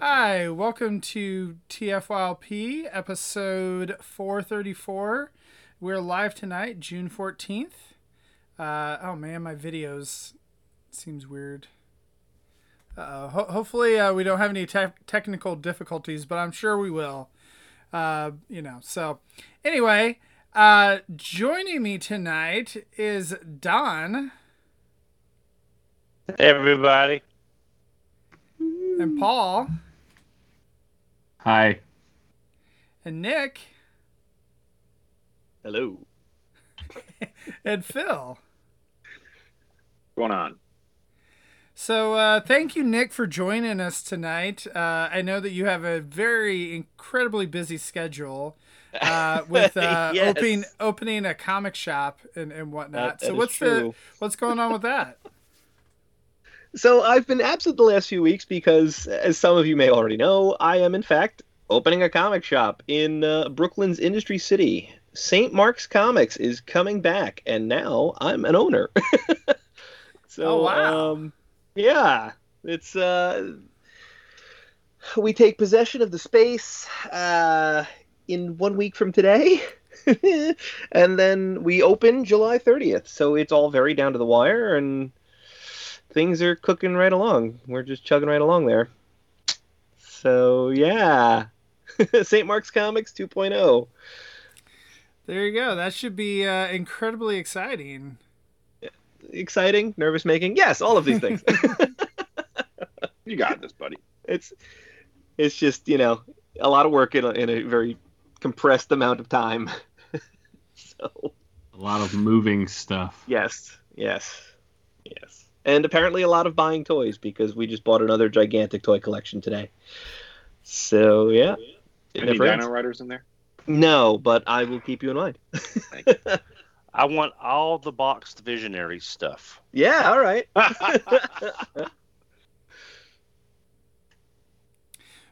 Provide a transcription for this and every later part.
Hi, welcome to TFYLP episode 434. We're live tonight, June 14th. Uh, oh man, my videos seems weird. Uh, ho- hopefully, uh, we don't have any te- technical difficulties, but I'm sure we will. Uh, you know, so anyway, uh, joining me tonight is Don everybody. and Paul Hi. and Nick Hello. and Phil. What's going on? So, uh, thank you, Nick, for joining us tonight. Uh, I know that you have a very incredibly busy schedule uh, with uh, Yes. opening opening a comic shop and, and whatnot. That- that so, is what's the what's going on with that? So I've been absent the last few weeks because, as some of you may already know, I am in fact opening a comic shop in uh, Brooklyn's Industry City. St. Mark's Comics is coming back, and now I'm an owner. so, Oh, wow. um, yeah, it's uh, we take possession of the space uh, in one week from today. and then we open July 30th. So it's all very down to the wire and things are cooking right along. We're just chugging right along there. So yeah, St. Mark's Comics oh. 2.0. There you go. That should be uh, incredibly exciting. Exciting, nervous making. Yes, all of these things. You got this, buddy. it's it's just you know a lot of work in a, in a very compressed amount of time. so A lot of moving stuff. yes, yes, yes, and apparently a lot of buying toys because we just bought another gigantic toy collection today. So yeah, it Any never ends. Riders in there? No, but I will keep you in mind. I want all the boxed visionary stuff. Yeah, all right.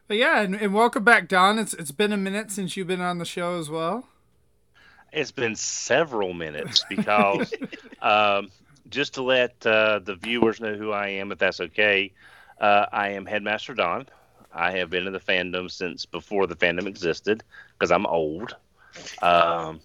But yeah, and, and welcome back, Don. It's it's been a minute since you've been on the show as well. It's been several minutes because um, just to let uh, the viewers know who I am, if that's okay, uh, I am Headmaster Don. I have been in the fandom since before the fandom existed because I'm old. Um,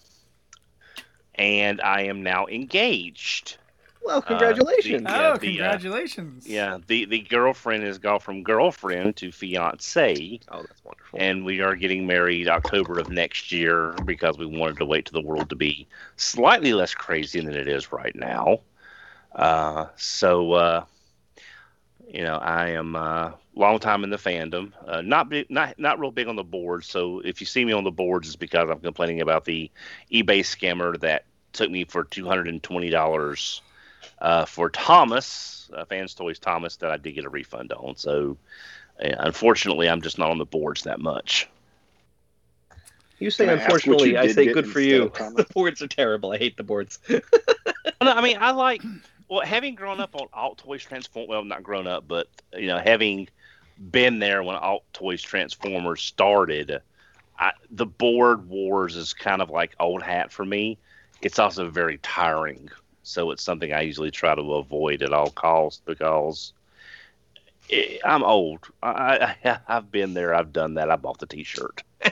and I am now engaged. Well, congratulations. the- Yeah, oh, the, uh, congratulations! Yeah, the, the girlfriend has gone from girlfriend to fiance. oh, that's wonderful. and we are getting married October of next year because we wanted to wait to the world to be slightly less crazy than it is right now. Uh, so, uh, you know, I am uh, long time in the fandom. Uh, not big, not not real big on the boards. So if you see me on the boards, it's because I'm complaining about the eBay scammer that took me for two hundred and twenty dollars uh, for Thomas, uh, Fans Toys Thomas, that I did get a refund on. So. uh, Unfortunately, I'm just not on the boards that much. you say Can I unfortunately, you I say good for you. The boards are terrible. I hate the boards. No, I mean, I like well, having grown up on Alt Toys Transform. Well, not grown up, but you know, having been there when Alt Toys Transformers started, I, the board wars is kind of like old hat for me. It's also very tiring, so it's something I usually try to avoid at all costs because eh, I'm old. I, I, I've been there. I've done that. I bought the T-shirt.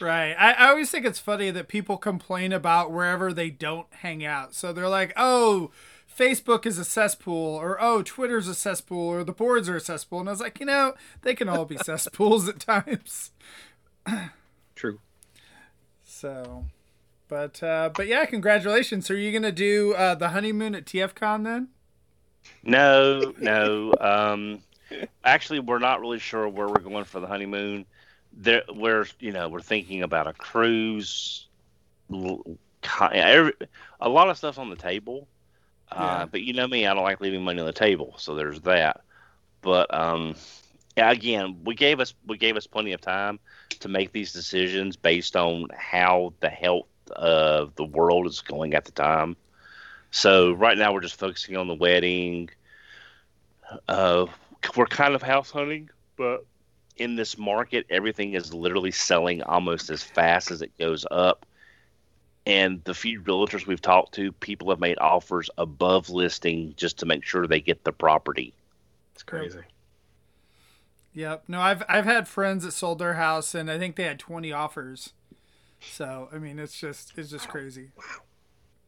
Right. I, I always think it's funny that people complain about wherever they don't hang out. So they're like, oh, Facebook is a cesspool, or oh, Twitter's a cesspool, or the boards are a cesspool. And I was like, you know, they can all be cesspools at times. True. So, But uh, but yeah, congratulations. So are you gonna do uh, the honeymoon at TFCon then? No, no. Um, actually, we're not really sure where we're going for the honeymoon. There, we're you know we're thinking about a cruise. every- A lot of stuff's on the table, Yeah. but you know me, I don't like leaving money on the table, so there's that. But um, again, we gave us we gave us plenty of time to make these decisions based on how the health of the world is going at the time. So right now we're just focusing on the wedding. Uh, we're kind of house hunting, but in this market, everything is literally selling almost as fast as it goes up. And the few realtors we've talked to, people have made offers above listing just to make sure they get the property. It's crazy. Yep. No, I've I've had friends that sold their house and I think they had 20 offers. So I mean, it's just it's just crazy.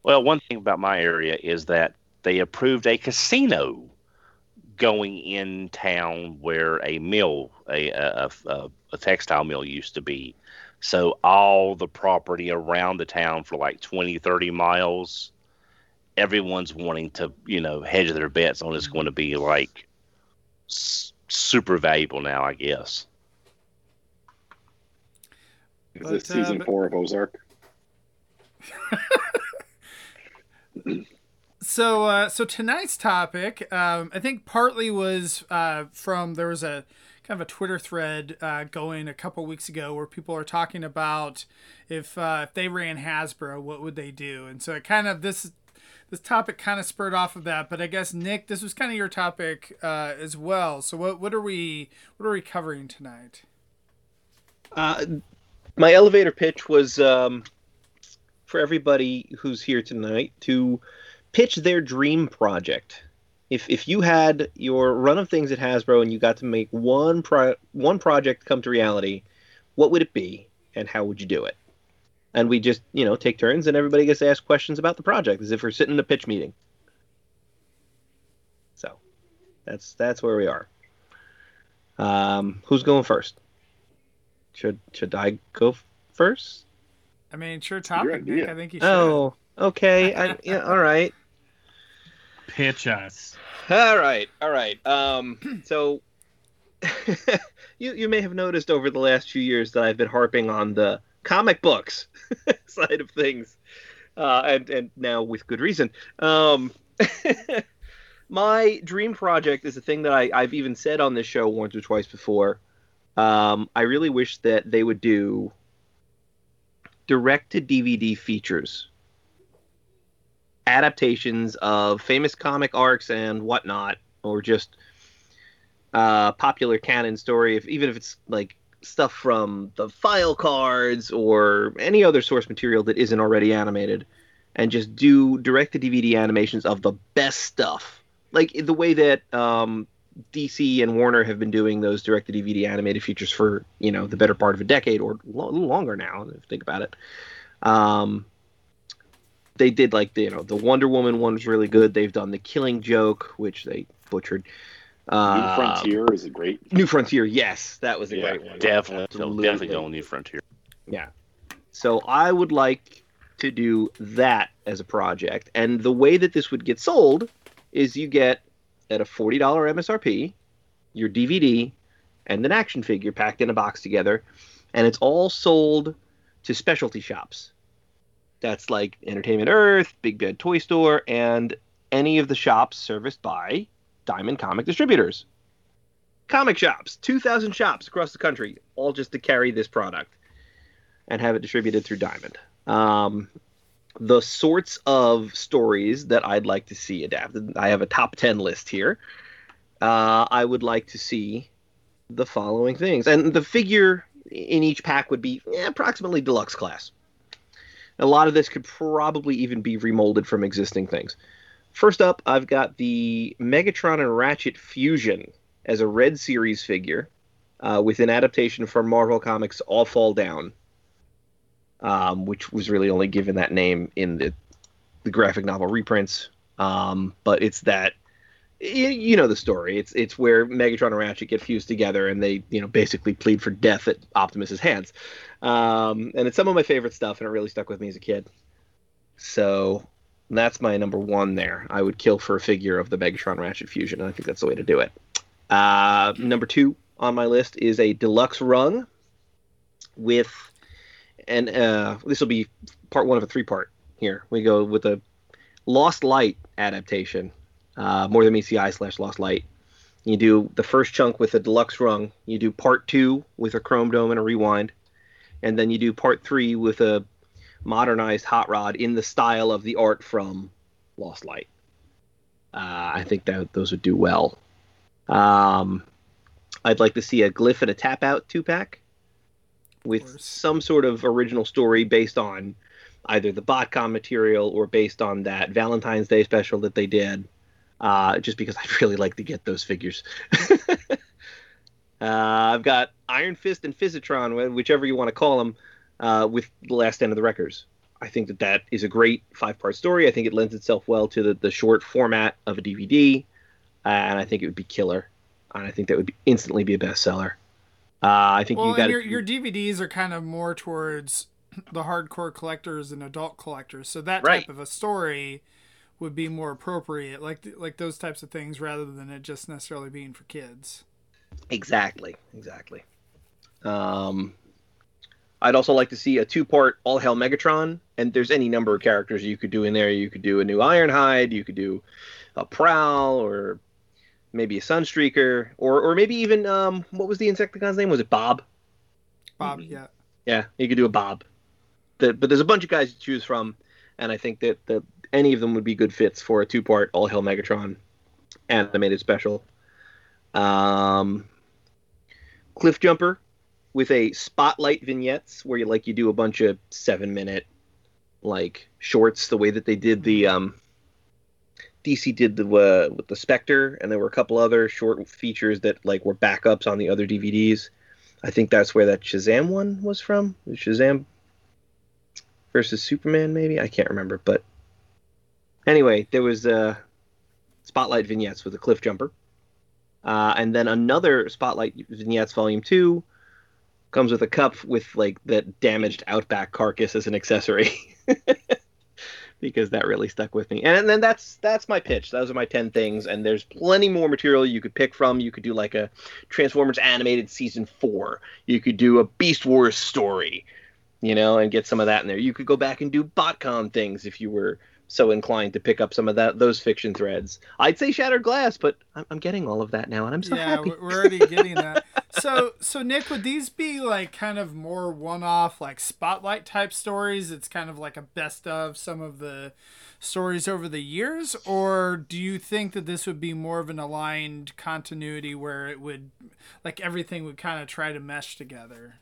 Well, one thing about my area is that they approved a casino going in town where a mill, a, a, a, a textile mill used to be. So all the property around the town for like 20, 30 miles, everyone's wanting to, you know, hedge their bets on it's going to be like s- super valuable now, I guess. Is this uh, season but- four of Ozark? So, uh, so tonight's topic, um, I think partly was uh, from there was a kind of a Twitter thread uh, going a couple weeks ago where people are talking about if uh, if they ran Hasbro, what would they do? And so it kind of this this topic kind of spurred off of that. But I guess Nick, this was kind of your topic uh, as well. So what what are we what are we covering tonight? Uh, my elevator pitch was um, for everybody who's here tonight to pitch their dream project. If if you had your run of things at Hasbro and you got to make one pro- one project come to reality, what would it be and how would you do it? And we just you know take turns and everybody gets to ask questions about the project as if we're sitting in a pitch meeting. So that's that's where we are. Um, who's going first? Should should I go first? I mean, sure topic, Nick. I think you should. Oh, okay. I, yeah, all right. Pitch us. All right, all right. Um, so you you may have noticed over the last few years that I've been harping on the comic books side of things, uh, and and now with good reason. Um, my dream project is a thing that I, I've even said on this show once or twice before. Um, I really wish that they would do direct to DVD features adaptations of famous comic arcs and whatnot, or just uh, popular canon story. If even if it's like stuff from the file cards or any other source material that isn't already animated, and just do direct to DVD animations of the best stuff, like the way that um, DC and Warner have been doing those direct to DVD animated features for you know the better part of a decade or a little longer now. If you think about it. Um, they did like the you know the Wonder Woman one was really good. They've done the Killing Joke, which they butchered. New Uh, Frontier is a great. New Frontier, yes, that was a Yeah, great one. Definitely, Absolutely. definitely go on New Frontier. Yeah. So I would like to do that as a project, and the way that this would get sold is you get at a forty dollar MSRP your DVD and an action figure packed in a box together, and it's all sold to specialty shops. That's like Entertainment Earth, Big Bad Toy Store, and any of the shops serviced by Diamond Comic Distributors. Comic shops, 2,000 shops across the country, all just to carry this product and have it distributed through Diamond. Um, the sorts of stories that I'd like to see adapted, I have a top 10 list here. Uh, I would like to see the following things. And the figure in each pack would be eh, approximately deluxe class. A lot of this could probably even be remolded from existing things. First up, I've got the Megatron and Ratchet Fusion as a Red Series figure uh, with an adaptation from Marvel Comics All Fall Down, um, which was really only given that name in the, the graphic novel reprints. Um, but it's that you, know the story. It's it's where Megatron and Ratchet get fused together, and they you know basically plead for death at Optimus's hands. Um, and it's some of my favorite stuff, and it really stuck with me as a kid. So that's my number one there. I would kill for a figure of the Megatron Ratchet fusion, and I think that's the way to do it. Uh, number two on my list is a deluxe rung with, and uh, this will be part one of a three part. Here we go with a Lost Light adaptation, uh, more than meets the eye slash Lost Light. You do the first chunk with a deluxe rung. You do part two with a chrome dome and a rewind, and then you do part three with a modernized hot rod in the style of the art from Lost Light. Uh, I think that those would do well. Um, I'd like to see a glyph and a tap out two pack with some sort of original story based on either the BotCon material or based on that Valentine's Day special that they did. Uh, just because I'd really like to get those figures. uh, I've got Iron Fist and Fizzitron, whichever you want to call them, uh, with the Last Stand of the Wreckers. I think that that is a great five part story. I think it lends itself well to the, the short format of a DVD, and I think it would be killer. And I think that would be, instantly be a bestseller. Uh, I think Well, you got your your DVDs are kind of more towards the hardcore collectors and adult collectors, so that Right. type of a story would be more appropriate, like like those types of things, rather than it just necessarily being for kids. Exactly, exactly. Um, I'd also like to see a two-part All Hail Megatron, and there's any number of characters you could do in there. You could do a new Ironhide, you could do a Prowl, or maybe a Sunstreaker, or or maybe even um, what was the Insecticon's name? Was it Bob? Bob, yeah. Yeah, you could do a Bob. The, but there's a bunch of guys to choose from, and I think that, that any of them would be good fits for a two-part All Hail Megatron animated special. Um, Cliff Jumper with a spotlight vignettes where you like you do a bunch of seven-minute like shorts, the way that they did the um, DC did the uh, with the Spectre, and there were a couple other short features that like were backups on the other DVDs. I think that's where that Shazam one was from. Shazam versus Superman, maybe I can't remember, but anyway, there was uh, spotlight vignettes with a cliff jumper, uh, and then another spotlight vignettes volume two comes with a Kup with like that damaged Outback carcass as an accessory. because that really stuck with me. And then that's that's my pitch. Those are my 10 things and there's plenty more material you could pick from. You could do like a Transformers animated season 4. You could do a Beast Wars story, you know, and get some of that in there. You could go back and do botcon things if you were so inclined to pick up some of that those fiction threads. I'd say Shattered Glass, but I'm, I'm getting all of that now and I'm so yeah, happy. we- we're already getting that. So, so Nick, would these be like kind of more one-off, like spotlight type stories? It's kind of like a best of some of the stories over the years, or do you think that this would be more of an aligned continuity where it would, like everything would kind of try to mesh together?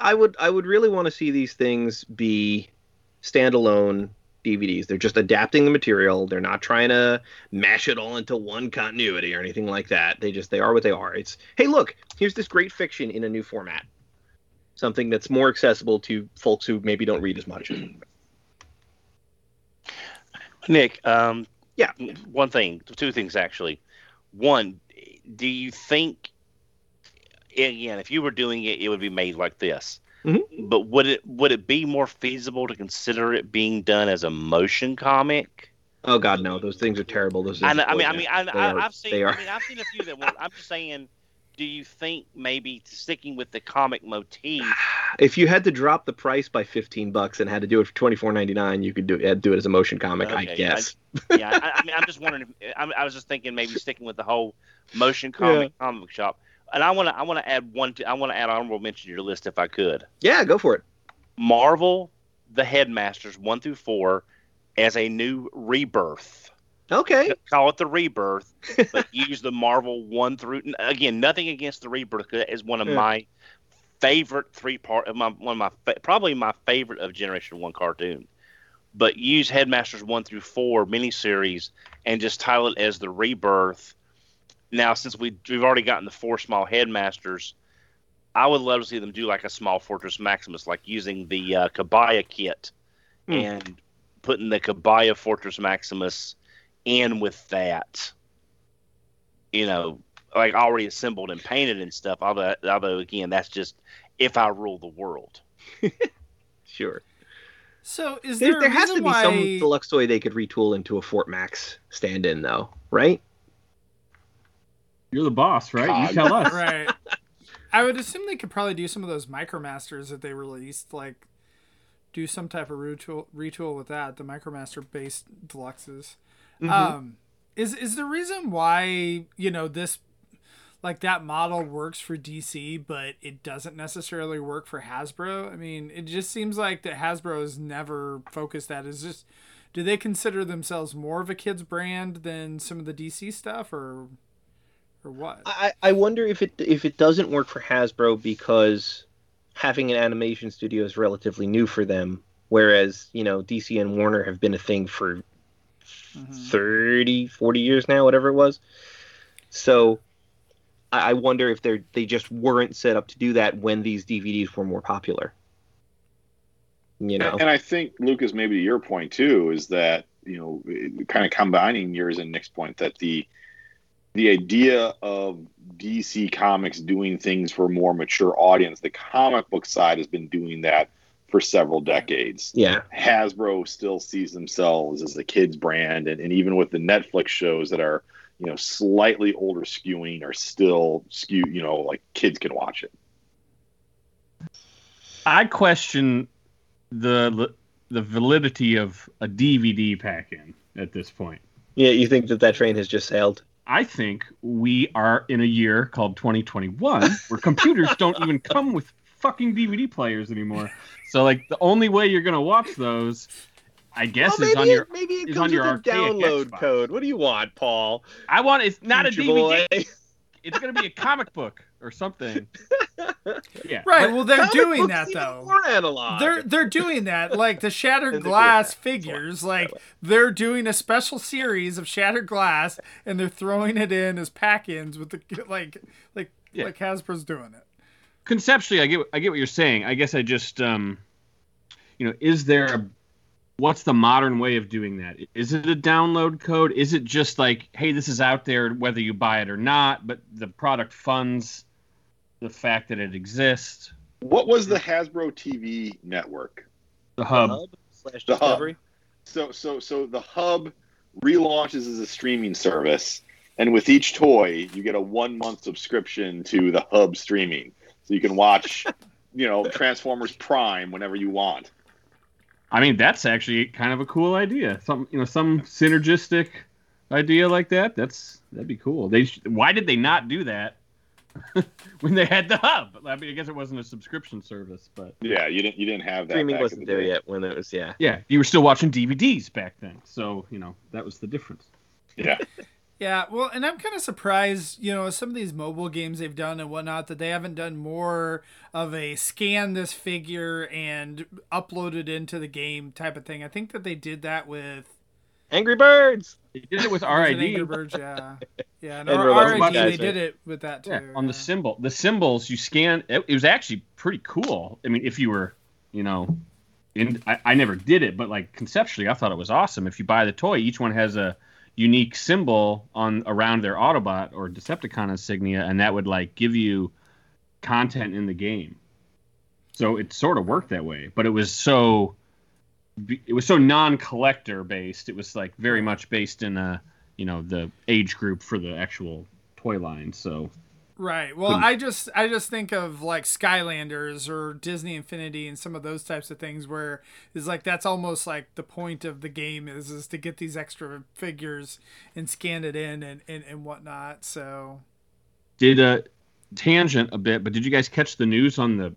I would I would really want to see these things be standalone DVDs. They're just adapting the material. They're not trying to mash it all into one continuity or anything like that. They just they are what they are. It's hey, look, here's this great fiction in a new format. Something that's more accessible to folks who maybe don't read as much. Nick, um, Yeah. One thing, two things actually. One, do you think again, if you were doing it, it would be made like this? Mhm. But would it would it be more feasible to consider it being done as a motion comic? Oh God, no! Those things are terrible. Those. I, know, I mean, I mean, I, I, I've seen. I mean, I've seen a few that. I'm just saying, do you think maybe sticking with the comic motif? If you had to drop the price by fifteen bucks and had to do it for twenty four ninety nine, you could do it. Do it as a motion comic, I Okay, guess. yeah, I, I mean, I'm just wondering. If, I, I was just thinking maybe sticking with the whole motion comic comic shop. And I want to, I want to add one. To, I want to add honorable mention to your list if I could. Yeah, go for it. Marvel, the Headmasters one through four, as a new rebirth. Okay. Call it the rebirth, but use the Marvel one through. Again, nothing against the rebirth. is one of Yeah. my favorite three part of my one of my probably my favorite of Generation One cartoon. But use Headmasters one through four miniseries and just title it as the rebirth. Now, since we we've already gotten the four small Headmasters, I would love to see them do like a small Fortress Maximus, like using the uh, Kabaya kit Hmm. and putting the Kabaya Fortress Maximus in with that. you know, like already assembled and painted and stuff. Although, although again, that's just if I rule the world. Sure. So is There, there, there has to be why... some deluxe toy they could retool into a Fort Max stand-in, though, right? You're the boss, right? God. You tell us. right. I would assume they could probably do some of those MicroMasters that they released, like do some type of retool retool with that, the MicroMaster based deluxes. Mm-hmm. Um, is is the reason why you know this like that model works for DC, but it doesn't necessarily work for Hasbro? I mean, it just seems like that Hasbro has never focused that. Is just do they consider themselves more of a kids brand than some of the DC stuff, or or what? I, I wonder if it if it doesn't work for Hasbro because having an animation studio is relatively new for them, whereas you know DC and Warner have been a thing for Mhm. 30, 40 years now, whatever it was. So I, I wonder if they're they just weren't set up to do that when these DVDs were more popular. You know, And I think Lucas, maybe to your point too, is that you know, kind of combining yours and Nick's point that the the idea of DC Comics doing things for a more mature audience, the comic book side has been doing that for several decades. yeah, Hasbro still sees themselves as a kids brand, and, and even with the Netflix shows that are you know slightly older skewing are still skew you know like kids can watch it. I question the the validity of a DVD pack-in at this point. yeah. You think that that train has just sailed? I think we are in a year called 2021 where computers don't even come with fucking DVD players anymore. So like the only way you're gonna watch those, I guess, well, is on your. it, maybe it is comes on your with a download Xbox. code. What do you want, Paul? I want it's not a DVD. boy. It's gonna be a comic book or something. Yeah. Right. Well, they're Comic doing that though. More analog. They're they're doing that like the shattered glass doing figures. Like they're doing a special series of shattered glass, and they're throwing it in as pack-ins with the like like Yeah. like Hasbro's doing it. conceptually, I get I get what you're saying. I guess I just um, you know, is there a what's the modern way of doing that? Is it a download code? Is it just like, hey, this is out there whether you buy it or not, but the product funds the fact that it exists? What was the Hasbro TV network? The hub. Hub slash The hub. So so so the hub relaunches as a streaming service, and with each toy, you get a one month subscription to the hub streaming, so you can watch, you know, Transformers Prime whenever you want. I mean, that's actually kind of a cool idea. Some you know, some synergistic idea like that. That's that'd be cool. They why did they not do that when they had the hub? I mean, I guess it wasn't a subscription service, but Yeah, you didn't you didn't have that. Streaming wasn't the there day. yet when it was yeah. yeah, you were still watching DVDs back then. So you know that was the difference. Yeah, Yeah, well, and I'm kind of surprised, you know, some of these mobile games they've done and whatnot that they haven't done more of a scan this figure and upload it into the game type of thing. I think that they did that with Angry Birds. They did it with was Angry RID. Birds, yeah, yeah, and, And RID, they did it with that too. Yeah, on the symbol, the symbols you scan. It, it was actually pretty cool. I mean, if you were, you know, in I, I never did it, but like conceptually, I thought it was awesome. If you buy the toy, each one has a unique symbol on around their Autobot or Decepticon insignia, and that would like give you content in the game. So it sort of worked that way, but it was so it was so non-collector based. It was like very much based in a you know the age group for the actual toy line. So Right. Well, Couldn't- I just I just think of like Skylanders or Disney Infinity and some of those types of things where it's like that's almost like the point of the game is is to get these extra figures and scan it in and and, and whatnot. So did a tangent a bit, but did you guys catch the news on the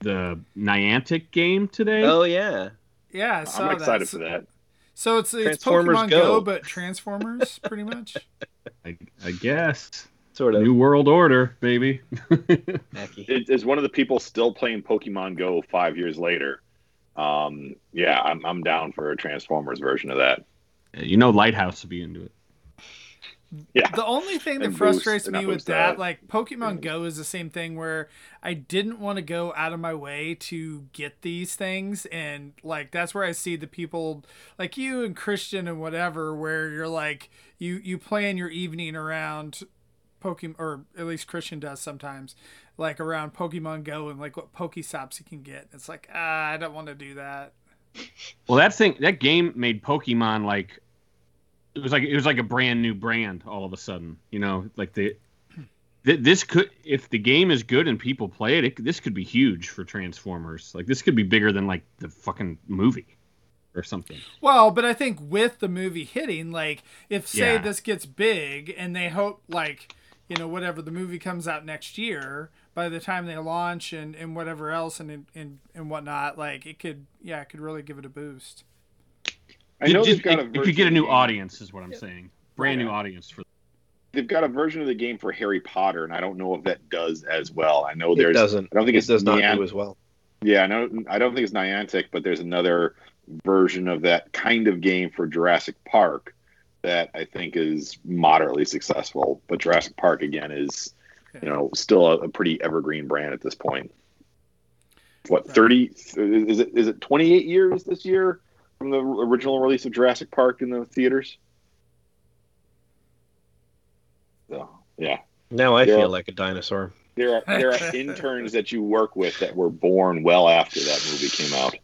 the Niantic game today? Oh yeah. Yeah, I saw I'm excited that. for that. So it's it's Pokemon Go. Go. but Transformers pretty much. I, I guess Sort of. New World Order, baby. Wacky. It, is one of the people still playing Pokemon Go five years later. Um, yeah, I'm I'm down for a Transformers version of that. you know, Lighthouse will be into it. Yeah, The only thing that And frustrates Boost, me with that, that. like Pokemon Go, is the same thing where I didn't want to go out of my way to get these things, and like that's where I see the people like you and Christian and whatever, where you're like you you plan your evening around Pokemon, or at least Christian does sometimes, like around Pokemon Go and like what Pokestops you can get. It's like ah, I don't want to do that. Well, that thing, that game made Pokemon like it was like it was like a brand new brand all of a sudden. You know, like the th- this could if the game is good and people play it, it, this could be huge for Transformers. Like this could be bigger than like the fucking movie or something. Well, but I think with the movie hitting, like if say Yeah. this gets big and they hope like you know whatever the movie comes out next year by the time they launch and, and whatever else and, and and whatnot like it could yeah it could really give it a boost I know it, they've just- got a it, it version could get a new audience, is what I'm saying. Brand new audience for. They've got a version of the game for Harry Potter, and I don't know if that does as well. I know there's. It doesn't. I don't think It it's does not do as well. Yeah, I know. I don't think it's Niantic, but there's another version of that kind of game for Jurassic Park that I think is moderately successful. But Jurassic Park again is, you know, still a, a pretty evergreen brand at this point. What thirty? Is it is it twenty eight years this year from the original release of Jurassic Park in the theaters? So yeah, Now I Yeah. feel like a dinosaur. there are there are interns that you work with that were born well after that movie came out.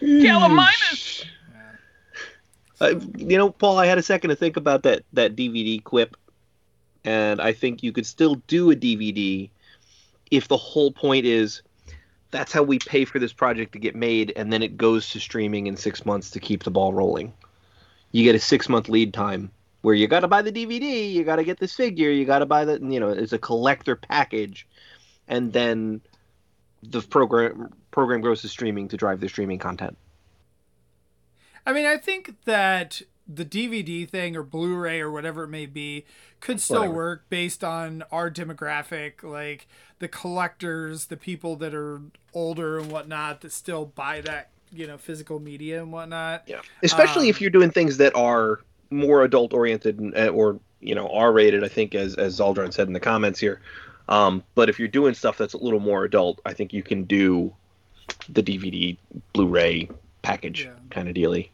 Gallimimus! Uh, you know, Paul, I had a second to think about that that DVD quip, and I think you could still do a DVD if the whole point is that's how we pay for this project to get made, and then it goes to streaming in six months to keep the ball rolling. You get a six month lead time where you got to buy the DVD, you got to get this figure, you got to buy the, you know, it's a collector package, and then the program program goes to streaming to drive the streaming content. i mean i think that the dvd thing or blu-ray or whatever it may be could still Whatever. work based on our demographic like the collectors the people that are older and whatnot that still buy that you know physical media and whatnot Yeah, especially Um, if you're doing things that are more adult oriented uh, or you know R rated. I think as as Zaldron said in the comments here. Um, but if you're doing stuff that's a little more adult, I think you can do the DVD Blu-ray package Yeah. kind of dealy.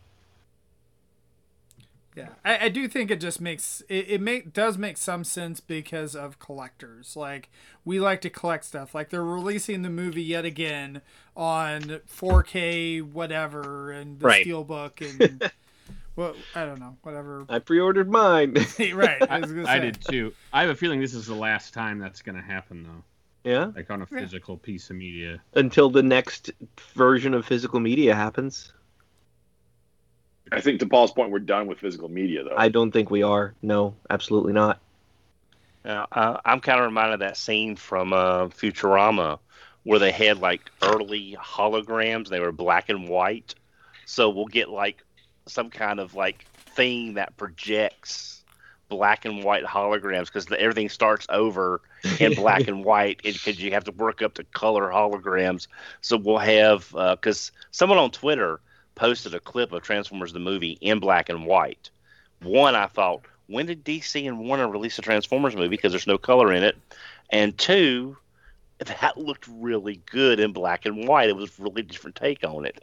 Yeah, I, I do think it just makes it, it make does make some sense because of collectors. Like we like to collect stuff. Like they're releasing the movie yet again on 4K whatever and the Right. steelbook and well I don't know whatever. I pre-ordered mine. right, I, I, was gonna I did too. I have a feeling this is the last time that's going to happen, though. yeah, Like on a Yeah. physical piece of media. until the next version of physical media happens. I think to Paul's point, we're done with physical media though. I don't think we are. No, absolutely not. Uh, I'm kind of reminded of that scene from uh, Futurama where they had like early holograms. They were black and white. So we'll get like some kind of like thing that projects black and white holograms because everything starts over in black and white because you have to work up to color holograms. So we'll have because someone on Twitter posted a clip of Transformers the movie in black and white. One, I thought, when did DC and Warner release a Transformers movie because there's no color in it? And two, that looked really good in black and white. It was a really different take on it.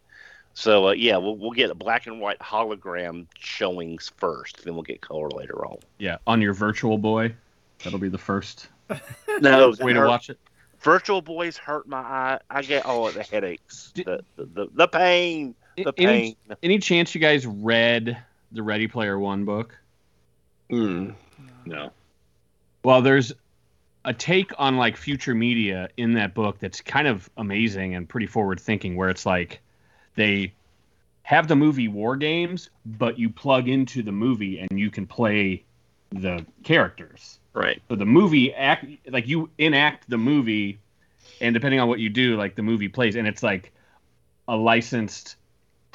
So uh, yeah, we'll we'll get a black and white hologram showings first, then we'll get color later on. Yeah, on your Virtual Boy. That'll be the first No, way to hurt- watch it. Virtual Boys hurt my eye. I get all the headaches, the, the the the pain, the Any, pain. any chance you guys read the Ready Player One book? Hmm. no. Well, there's a take on like future media in that book that's kind of amazing and pretty forward thinking where it's like they have the movie War Games, but you plug into the movie and you can play the characters. Right. So the movie act like you enact the movie and depending on what you do, like the movie plays and it's like a licensed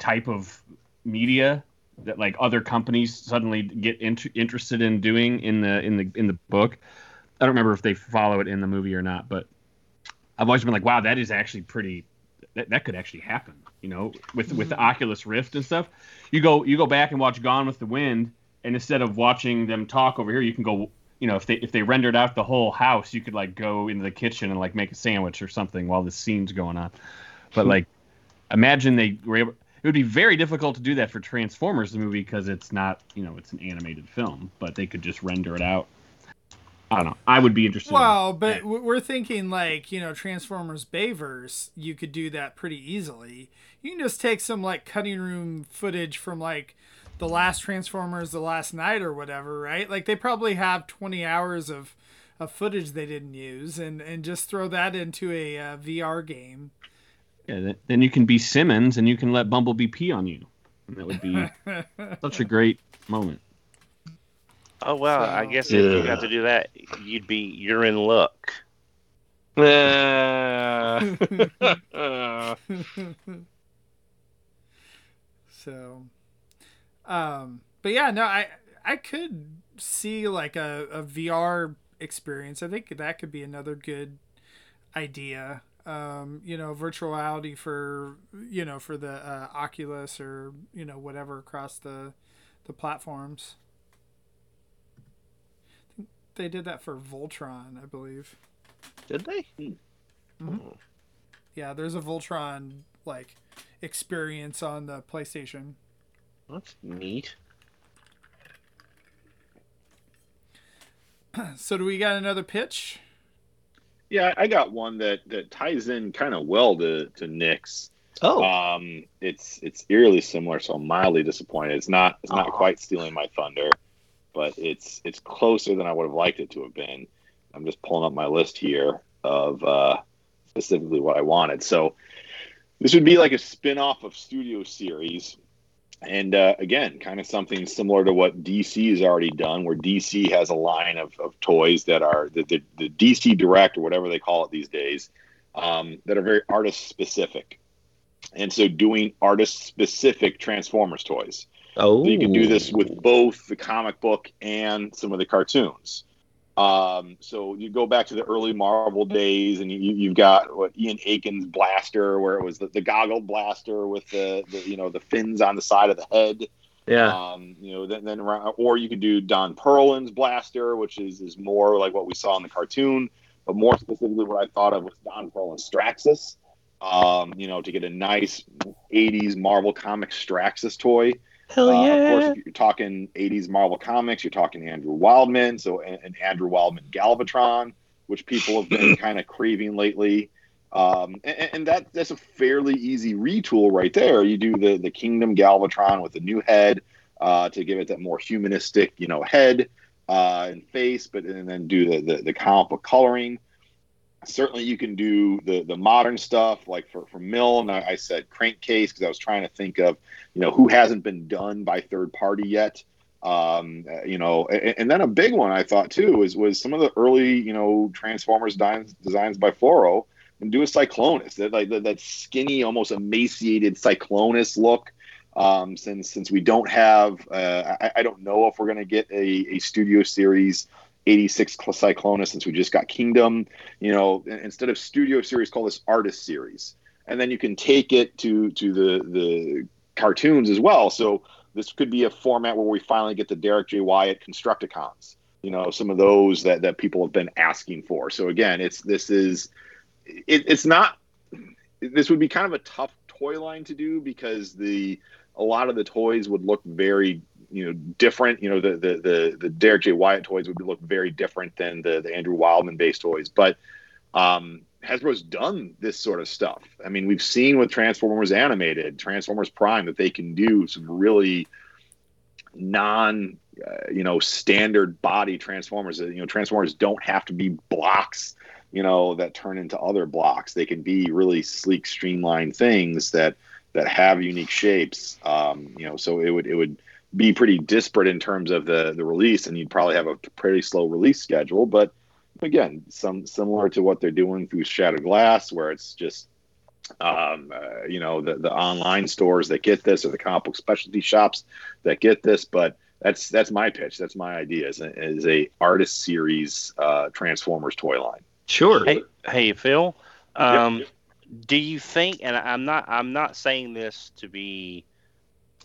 type of media that like other companies suddenly get int- interested in doing in the in the in the book. I don't remember if they follow it in the movie or not, but I've always been like, wow, that is actually pretty. That, that could actually happen, you know, with with the mm-hmm. Oculus Rift and stuff. You go you go back and watch Gone with the Wind, and instead of watching them talk over here, you can go. You know, if they if they rendered out the whole house, you could like go into the kitchen and like make a sandwich or something while the scene's going on. But hmm. like, imagine they were able. It would be very difficult to do that for Transformers the movie because it's not, you know, it's an animated film, but they could just render it out. I don't know. I would be interested. Well, but yeah. we're thinking like you know Transformers Bayverse. You could do that pretty easily. You can just take some like cutting room footage from like the last Transformers, the last Knight or whatever, right? Like they probably have twenty hours of of footage they didn't use, and and just throw that into a uh, VR game. Yeah, then you can be Simmons, and you can let Bumblebee pee on you. And that would be such a great moment. Oh well, so, I guess if you got to do that, you'd be you're in luck. so, um, but yeah, no, I I could see like a, a VR experience. I think that could be another good idea. Um, you know, virtual reality for you know for the uh, Oculus or you know whatever across the the platforms. They did that for Voltron, I believe. Did they? Mm-hmm. Yeah, there's a Voltron like experience on the PlayStation. That's neat. so do we got another pitch? Yeah, I got one that that ties in kind of well to to Nick's. Oh, um, it's it's eerily similar, so I'm mildly disappointed. It's not it's not quite stealing my thunder, but it's it's closer than I would have liked it to have been. I'm just pulling up my list here of uh, specifically what I wanted. So this would be like a spin-off of Studio Series and uh, again, kind of something similar to what DC has already done, where DC has a line of, of toys that are the, the, the DC Direct or whatever they call it these days, um, that are very artist specific. And so, doing artist specific Transformers toys. Oh, so you can do this with both the comic book and some of the cartoons. Um, so you go back to the early Marvel days, and you, have got what Ian Akin's blaster, where it was the, the goggle blaster with the, the, you know the fins on the side of the head. Yeah. Um, you know, then, then or you could do Don Perlin's blaster, which is is more like what we saw in the cartoon, but more specifically, what I thought of was Don Perlin's Straxus. Um, you know, to get a nice '80s Marvel comic Straxus toy. Hell yeah! Uh, of course, you're talking '80s Marvel comics. You're talking Andrew Wildman, so an Andrew Wildman Galvatron, which people have been kind of craving lately. Um, and, and, that that's a fairly easy retool right there. You do the the Kingdom Galvatron with a new head uh, to give it that more humanistic, you know, head uh, and face, but and then do the the, the comic book coloring certainly you can do the the modern stuff like for for Milne I, I said crankcase because I was trying to think of you know who hasn't been done by third party yet. Um, uh, you know and, and, then a big one I thought too was was some of the early you know Transformers designs designs by Floro and do a Cyclonus that like that, that skinny almost emaciated Cyclonus look. Um, since since we don't have uh, I, I don't know if we're going to get a, a studio series 86 Cyclonus since we just got Kingdom. You know, instead of studio series, call this artist series, and then you can take it to to the the cartoons as well. So this could be a format where we finally get the Derrick J. Wyatt Constructicons. You know, some of those that that people have been asking for. So again, it's this is it, it's not. This would be kind of a tough toy line to do because the a lot of the toys would look very you know different. You know the the the, the Derrick J. Wyatt toys would look very different than the the Andrew Wildman based toys, but um, Hasbro's done this sort of stuff. I mean, we've seen with Transformers Animated, Transformers Prime, that they can do some really non, uh, you know, standard body Transformers. You know, Transformers don't have to be blocks, you know, that turn into other blocks. They can be really sleek, streamlined things that that have unique shapes. Um, you know, so it would it would be pretty disparate in terms of the the release, and you'd probably have a pretty slow release schedule. But again, some similar to what they're doing through Shattered Glass, where it's just um, uh, you know the the online stores that get this, or the comic book specialty shops that get this. But that's that's my pitch. That's my idea. Is a, is a artist series uh, Transformers toy line. Sure. Hey, hey, Phil. Um, yep, yep. Do you think? And I'm not. I'm not saying this to be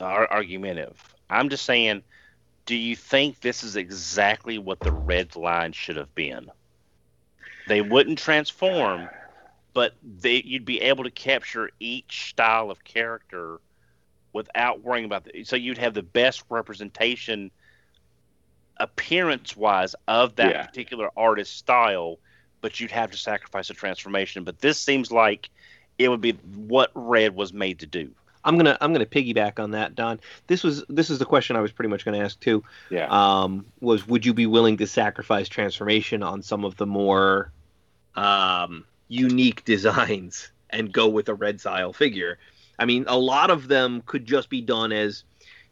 uh, argumentative. I'm just saying, do you think this is exactly what the red line should have been? They wouldn't transform, but they you'd be able to capture each style of character without worrying about the so you'd have the best representation appearance wise of that Yeah. particular artist style, but you'd have to sacrifice a transformation. But this seems like it would be what Red was made to do. I'm gonna I'm gonna piggyback on that, Don. This was this is the question I was pretty much gonna ask too. Yeah. Um, was would you be willing to sacrifice transformation on some of the more um, unique designs and go with a red style figure? I mean, a lot of them could just be done as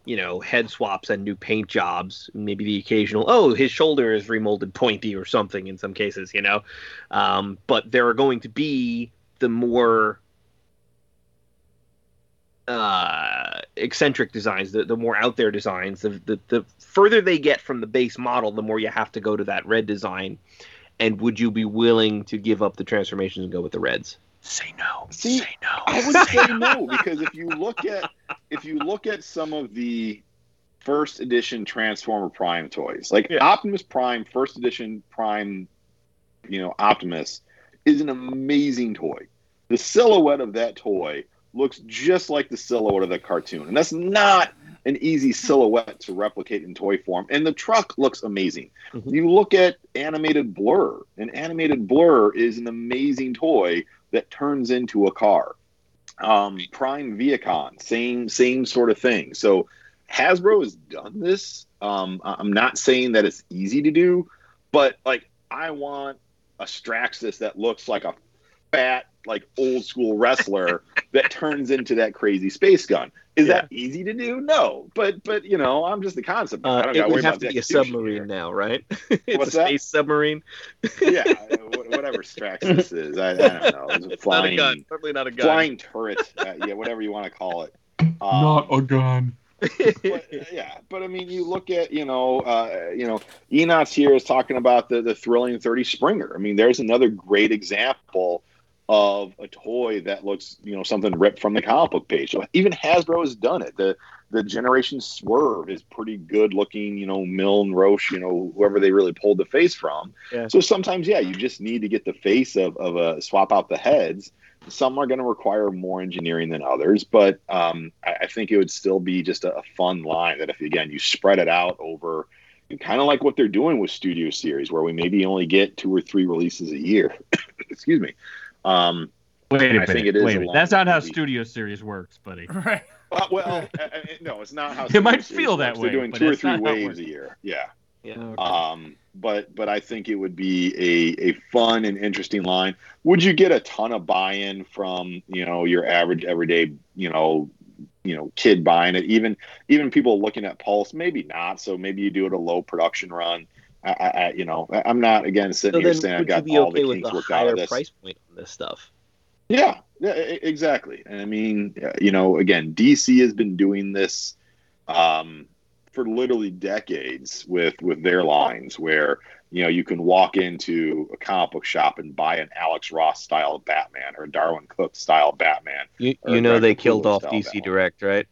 you know head swaps and new paint jobs. Maybe the occasional oh his shoulder is remolded pointy or something in some cases, you know. Um, but there are going to be the more uh, eccentric designs, the, the more out there designs, the, the the further they get from the base model, the more you have to go to that red design. And would you be willing to give up the transformations and go with the reds? Say no. See, say no. I would say no because if you look at if you look at some of the first edition Transformer Prime toys, like Yeah. Optimus Prime first edition Prime, you know, Optimus is an amazing toy. The silhouette of that toy looks just like the silhouette of the cartoon, and that's not an easy silhouette to replicate in toy form. And the truck looks amazing. Mhm. You look at animated Blur, and animated Blur is an amazing toy that turns into a car. Um, Prime Vehicon, same same sort of thing. So Hasbro has done this. Um, I'm not saying that it's easy to do, but like I want a Straxus that looks like a fat, like old school wrestler that turns into that crazy space gun. Is that easy to do? No, but but you know, I'm just the concept. guy. I Uh, don't it gotta would have to be a submarine here. now, right? it's What's a that? space submarine. yeah, wh- whatever Straxus is. I, I don't know. It's a It's flying, not a gun. Certainly not a gun. flying turret. Uh, yeah, whatever you want to call it. Um, Not a gun. but, uh, yeah, but I mean, you look at you know, uh, you know, Enoch here is talking about the the thrilling thirty Springer. I mean, there's another great example of a toy that looks you know something ripped from the comic book page. Even Hasbro has done it. The the Generation Swerve is pretty good looking. You know, Milne Roche. You know, whoever they really pulled the face from. Yeah. So sometimes, yeah, you just need to get the face of of a swap out the heads. Some are going to require more engineering than others, but um, I, I think it would still be just a, a fun line that if again you spread it out over, kind of like what they're doing with Studio Series, where we maybe only get two or three releases a year. Excuse me. Um, Wait a I minute. think it is wait a a minute. That's not how movie. Studio Series works, buddy. Right. uh, well, uh, uh, no, it's not how It might Series feel that works. way, They're doing but two or three not how it waves a year. Yeah. Yeah. Um, but but I think it would be a, a fun and interesting line. Would you get a ton of buy-in from you know your average everyday you know you know kid buying it? Even even people looking at Pulse, maybe not. So maybe you do it a low production run. I, I, I you know I- I'm not again So sitting here saying I've got be all okay the with kinks worked out higher of this. price point on this stuff? Yeah, yeah, exactly. And I mean, uh, you know, again, DC has been doing this um, for literally decades with with their lines, where you know you can walk into a comic book shop and buy an Alex Ross style Batman or a Darwyn Cooke style Batman. You, you know Greg they killed off DC Batman. Direct, right?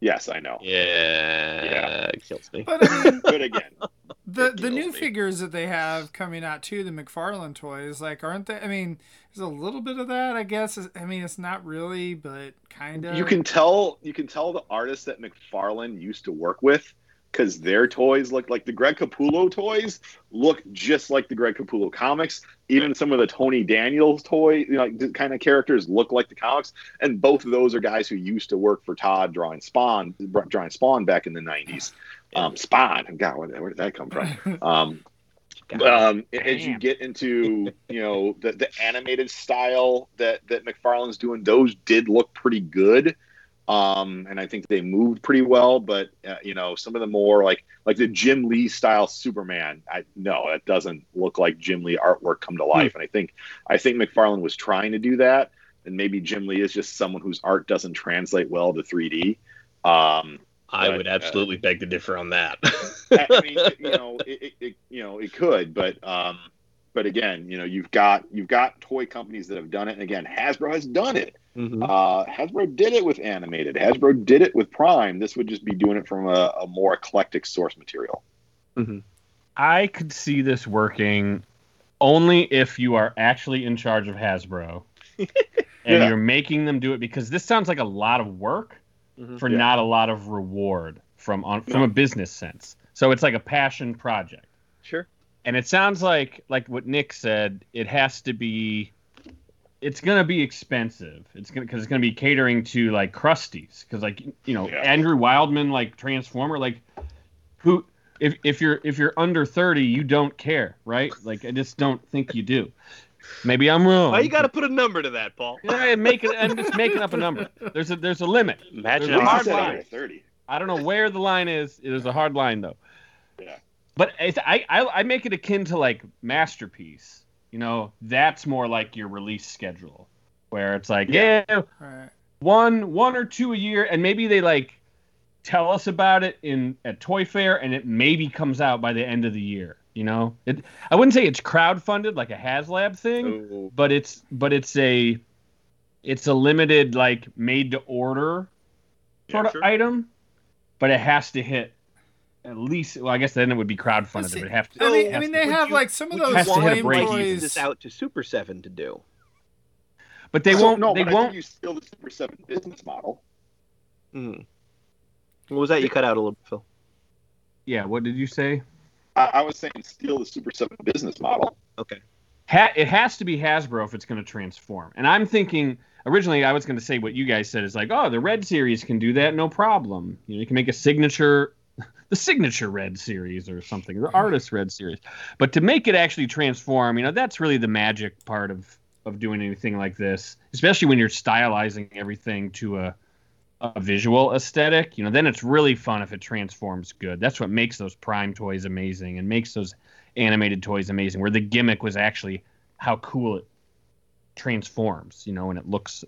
Yes, I know. Yeah, Yeah. it kills me. But I mean, But again, the the new me. figures that they have coming out too, the McFarlane toys, like aren't they? I mean, there's a little bit of that, I guess. I mean, it's not really, but kind of. you can tell you can tell the artists that McFarlane used to work with because their toys look like the Greg Capullo toys look just like the Greg Capullo comics. Even some of the Tony Daniels toy, you know, like, kind of characters look like the comics. And both of those are guys who used to work for Todd drawing Spawn, drawing Spawn back in the '90s. Um, Spawn, God, where, where did that come from? Um, um, as you get into you know the, the animated style that that McFarlane's doing, those did look pretty good, um, and I think they moved pretty well. But uh, you know some of the more like like the Jim Lee style Superman, I no, that doesn't look like Jim Lee artwork come to life. And I think I think McFarlane was trying to do that, and maybe Jim Lee is just someone whose art doesn't translate well to 3D. Um, I but, would uh, absolutely beg to differ on that. I I mean, you know, it, it, it, you know, it could, but um, but again, you know, you've got you've got toy companies that have done it, and again, Hasbro has done it. Mhm. Uh, Hasbro did it with animated. Hasbro did it with Prime. This would just be doing it from a, a more eclectic source material. I could see this working only if you are actually in charge of Hasbro and Yeah. you're making them do it because this sounds like a lot of work Mhm. for Yeah. not a lot of reward from on from No. a business sense. So it's like a passion project. Sure. And it sounds like like what Nick said, it has to be it's going to be expensive. It's going to cuz it's going to be catering to like crusties cuz like you know, Yeah. Andrew Wildman like Transformer like who if if you're if you're under 30, you don't care, right? Like I just don't think you do. Maybe I'm wrong. Why you got to put a number to that, Paul? Yeah, make it, I'm just making up a number. There's a there's a limit. Imagine There's a a hard least he said line. 30. I don't know where the line is. It is a hard line though. Yeah. But it's, I, I I make it akin to like masterpiece. You know, that's more like your release schedule, where it's like yeah, Right. one one or two a year, and maybe they like tell us about it in at Toy Fair, and it maybe comes out by the end of the year. You know, it I wouldn't say it's crowdfunded like a HasLab thing, Oh, but it's but it's a it's a limited like made to order sort Yeah, of sure. item, but it has to hit at least. Well, I guess then it would be crowdfunded. Let's It would have to. I mean, I mean, to- they have you- like some of those Has to hit a flame break like toys. this out to Super Seven to do. but they So, won't. No, they but won't. think you steal the Super 7 business model. Mhm. What was that? You cut out a little, Phil. Yeah. What did you say? I, I was saying steal the Super 7 business model. Okay. Ha- it has to be Hasbro if it's going to transform. And I'm thinking originally I was going to say what you guys said is like, oh, the Red series can do that, no problem. You know, you can make a signature, the signature Red series or something, the mm-hmm. artist Red series. But to make it actually transform, you know, that's really the magic part of of doing anything like this, especially when you're stylizing everything to a a visual aesthetic. You know, then it's really fun if it transforms good. That's what makes those Prime toys amazing and makes those animated toys amazing where the gimmick was actually how cool it transforms you know and it looks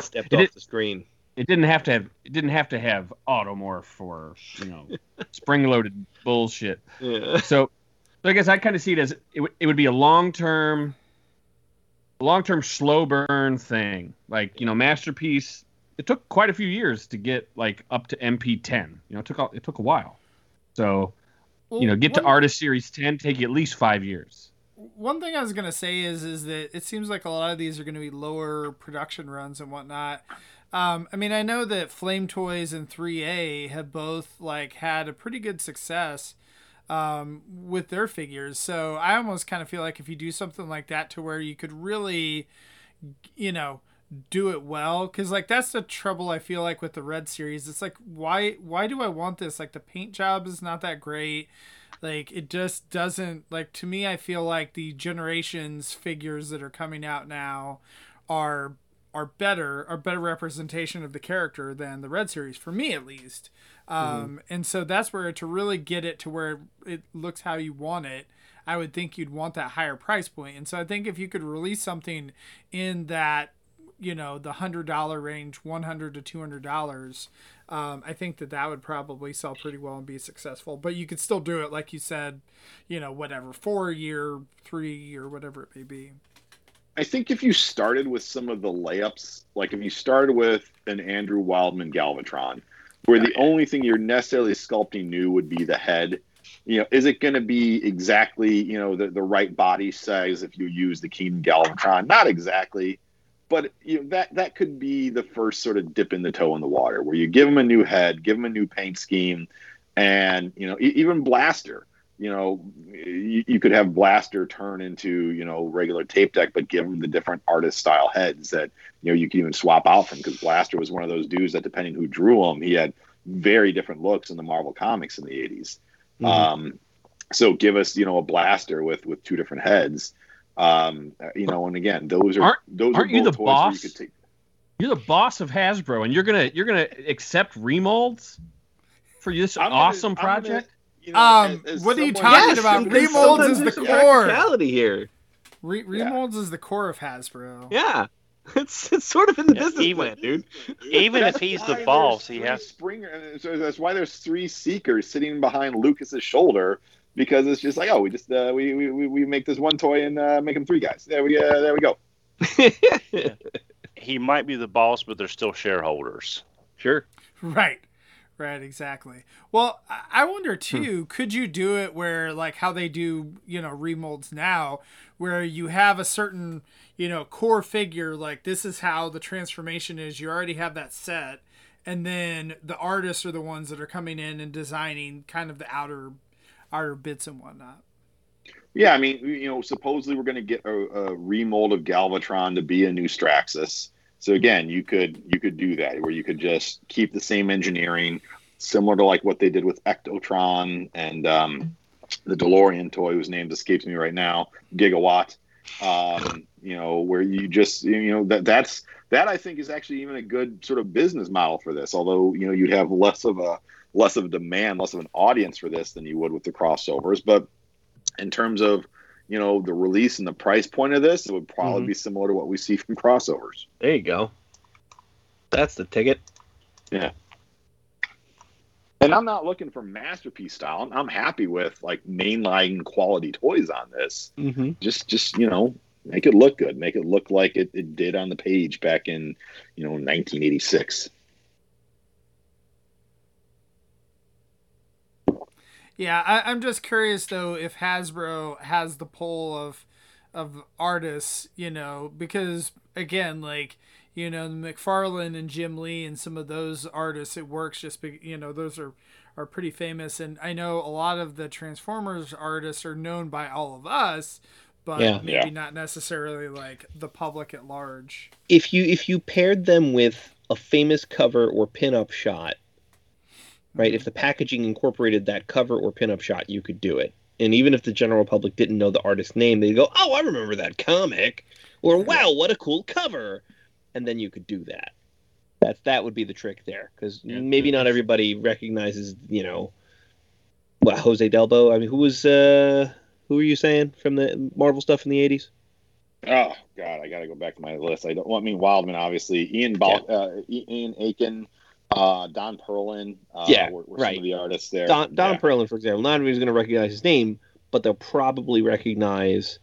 Stepped it, off the screen. It didn't have to have it didn't have to have automorph or you know spring loaded bullshit. Yeah. so, so i guess i kind of see it as it, would- it would be a long term long term slow burn thing. Like you know masterpiece it took quite a few years to get like up to mp10 you know it took a, it took a while. So you know get to One- artist series 10 take you at least five years. One thing I was gonna say is is that it seems like a lot of these are gonna be lower production runs and whatnot. Um, I mean, I know that Flame Toys and 3A have both like had a pretty good success um, with their figures. So I almost kind of feel like if you do something like that to where you could really, you know, do it well, because like that's the trouble I feel like with the Red series. It's like why why do I want this? Like the paint job is not that great like it just doesn't like to me i feel like the generations figures that are coming out now are are better are better representation of the character than the red series for me at least. Um and so that's where to really get it to where it looks how you want it i would think you'd want that higher price point. And so i think if you could release something in that you know the hundred dollar range 100 to 200 dollars um, i think that that would probably sell pretty well and be successful. But you could still do it like you said you know whatever four year three or whatever it may be I think if you started with some of the layups, like if you started with an Andrew Wildman Galvatron, where the only thing you're necessarily sculpting new would be the head, you know, is it going to be exactly, you know, the, the right body size if you use the Keenan Galvatron? Not exactly, but you know, that that could be the first sort of dip in the toe in the water, where you give them a new head, give them a new paint scheme, and you know, even Blaster you know, you, you could have Blaster turn into, you know, regular tape deck, but give them the different artist style heads that, you know, you can even swap out from because Blaster was one of those dudes that depending who drew him, he had very different looks in the Marvel comics in the 80s. Mhm. Um, so give us, you know, a Blaster with, with two different heads. Um, you know, and again, those are, Aren't- those aren't are you the boss? you could take. You're the boss of Hasbro, and you're gonna you're gonna accept remolds for this I'm awesome gonna- project. You know, Um, as- as what are you talking Yes, about? Remolds is the core. practicality here. Re- remolds is the core of hasbro Yeah. It's it's sort of in the Yeah, business even- plan, dude. Even if he's the boss, he has. Springer. So that's why there's three seekers sitting behind Lucas's shoulder because it's just like, oh, we just uh, we, we we- we make this one toy and uh, make them three guys. There we uh, there we go. He might be the boss, but they're still shareholders. sure. Right. Right, exactly. Well, I- wonder hmm. too, could you do it where like how they do, you know, remolds now, where you have a certain, you know, core figure, like this is how the transformation is, you already have that set, and then the artists are the ones that are coming in and designing kind of the outer outer bits and whatnot. Yeah, I mean, you know, supposedly we're going to get a, a remold of Galvatron to be a new Straxus. So again, you could you could do that where you could just keep the same engineering, similar to like what they did with Ectotron and um, the DeLorean toy, whose name escapes me right now, Gigawatt. Um, you know, where you just you know that that's that I think is actually even a good sort of business model for this. Although you know you'd have less of a less of a demand, less of an audience for this than you would with the crossovers. But in terms of you know the release and the price point of this, it would probably Mhm. be similar to what we see from crossovers. There you go. That's the ticket. Yeah. And I'm not looking for masterpiece style. I'm, I'm happy with like mainline quality toys on this. Mm-hmm. Just just you know make it look good, make it look like it, it did on the page back in you know 1986. Yeah, I, I'm just curious though if Hasbro has the poll of of artists, you know, because again, like you know, McFarlane and Jim Lee and some of those artists, it works just be, you know those are are pretty famous, and I know a lot of the Transformers artists are known by all of us, but Yeah. maybe Yeah. not necessarily like the public at large. If you if you paired them with a famous cover or pinup shot, right? If the packaging incorporated that cover or pinup shot, you could do it. And even if the general public didn't know the artist's name, they'd go, "Oh, I remember that comic," or "Wow, what a cool cover," and then you could do that. That that would be the trick there, because Yeah. maybe not everybody recognizes, you know, what Jose Delbo. I mean, who was uh, who were you saying from the Marvel stuff in the '80s? Oh God, I got to go back to my list. I don't. Well, I mean Wildman, obviously. Ian Bal- uh, Ian Akin, uh, Don Perlin. Uh, Yeah, were, were right. Some of the artists there. Don Don yeah. Perlin, for example, not everybody's going to recognize his name, but they'll probably recognize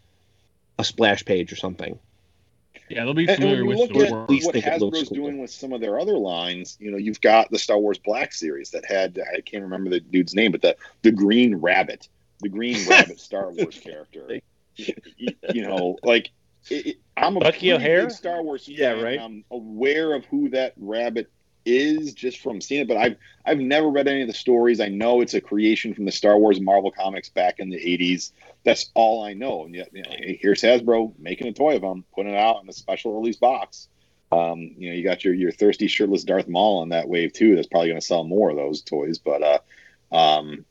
a splash page or something. Yeah, they'll be And, and familiar when with you look the at work. what think it Hasbro's cool. doing with some of their other lines, you know, you've got the Star Wars Black series that had I can't remember the dude's name, but the the Green Rabbit, the Green Rabbit Star Wars character. you, you know, like it, it- I'm a Bucky pretty O'Hare? big Star Wars fan. Yeah, right. and I'm aware of who that rabbit is just from seeing it, but I've I've never read any of the stories. I know it's a creation from the Star Wars Marvel comics back in the '80s. That's all I know. And yet, you know, here's Hasbro making a toy of them, putting it out in a special release box. Um, you know, you got your your thirsty shirtless Darth Maul on that wave too. That's probably going to sell more of those toys. But uh, um,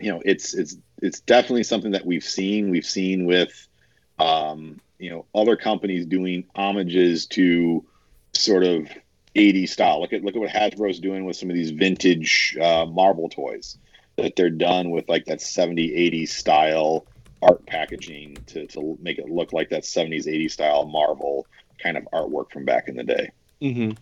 you know, it's it's it's definitely something that we've seen. We've seen with um, you know other companies doing homages to sort of 80s style. Look at look at what Hasbro's doing with some of these vintage uh, Marvel toys that they're done with like that 70 80s style art packaging to, to make it look like that 70s 80s style Marvel kind of artwork from back in the day. Mm-hmm.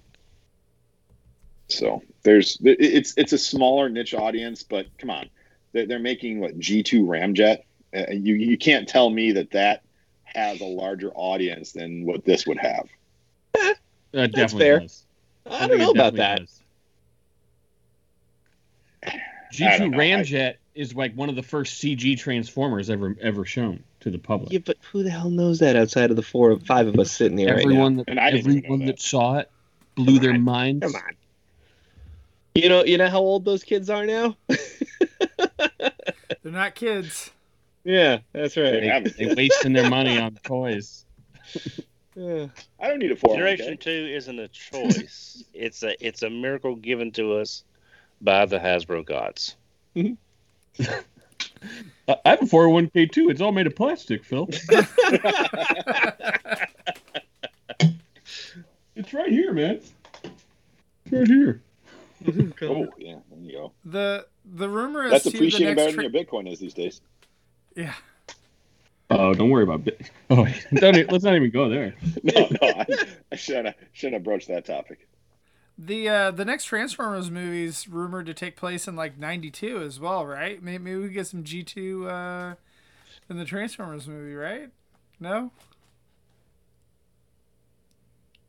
So there's it's it's a smaller niche audience, but come on, they're, they're making what G2 Ramjet. Uh, you you can't tell me that that has a larger audience than what this would have. Uh, definitely fair. does. I think don't know about that. definitely does. I G2 don't. Ramjet is like one of the first CG Transformers ever ever shown to the public. Yeah, but who the hell knows that outside of the four or five of us sitting here right now? everyone that And I didn't even know everyone that. that. saw it blew their on, minds. Come on. You know, you know how old those kids are now. They're not kids. yeah, that's right. haven't. They wasting their money on toys. Yeah. I don't need a four. Generation two isn't a choice. it's a it's a miracle given to us by the Hasbro gods. Mm-hmm. I I have a 401k too. It's all made of plastic, Phil. it's right here, man. It's right here. Mm-hmm. Oh yeah, there you go. The the rumor is That's too, appreciated next better tra- than your Bitcoin is these days. yeah. Oh, don't worry about it. Oh. Don't e- let's not even go there. No, no, I, I shouldn't have, shouldn't have broached that topic. The uh, the next Transformers movie is rumored to take place in like '92 as well, right? Maybe, maybe we get some G2 uh, in the Transformers movie, right? No,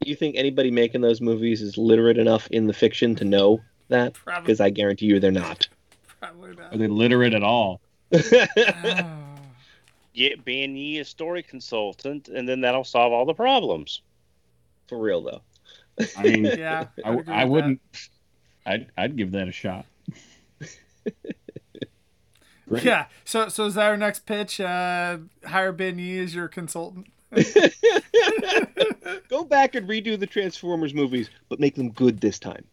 You think anybody making those movies is literate enough in the fiction to know that? Because I guarantee you they're not. probably not. Are they literate at all? Oh. Get Ben Yee a story consultant, and then that'll solve all the problems. For real though. I mean, yeah, I, I, I wouldn't. I'd, I'd give that a shot. Great. Yeah. So so is that our next pitch? Uh, hire Ben Yee as your consultant. Go back and redo the Transformers movies, but make them good this time.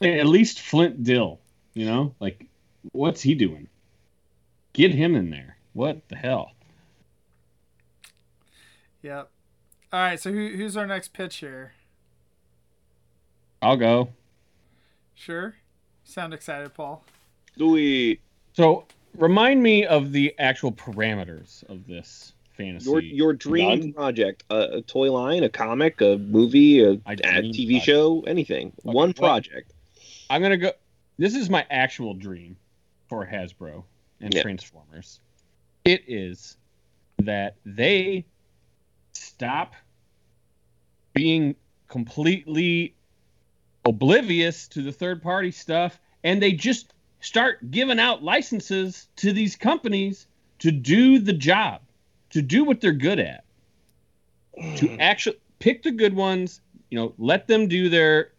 Hey, At least Flint Dille, you know, like what's he doing? Get him in there. What the hell? Yep. All right. So who, who's our next pitch here? I'll go. Sure. Sound excited, Paul? Louis, So remind me of the actual parameters of this fantasy. your your dream None? project, a, a toy line, a comic, a movie, a, dream TV project. show, anything. Okay, One what- project. I'm gonna go. This is my actual dream for Hasbro and Yeah. Transformers. It is that they stop being completely oblivious to the third party stuff and they just start giving out licenses to these companies to do the job, to do what they're good at. To mm. actually pick the good ones, you know, let them do their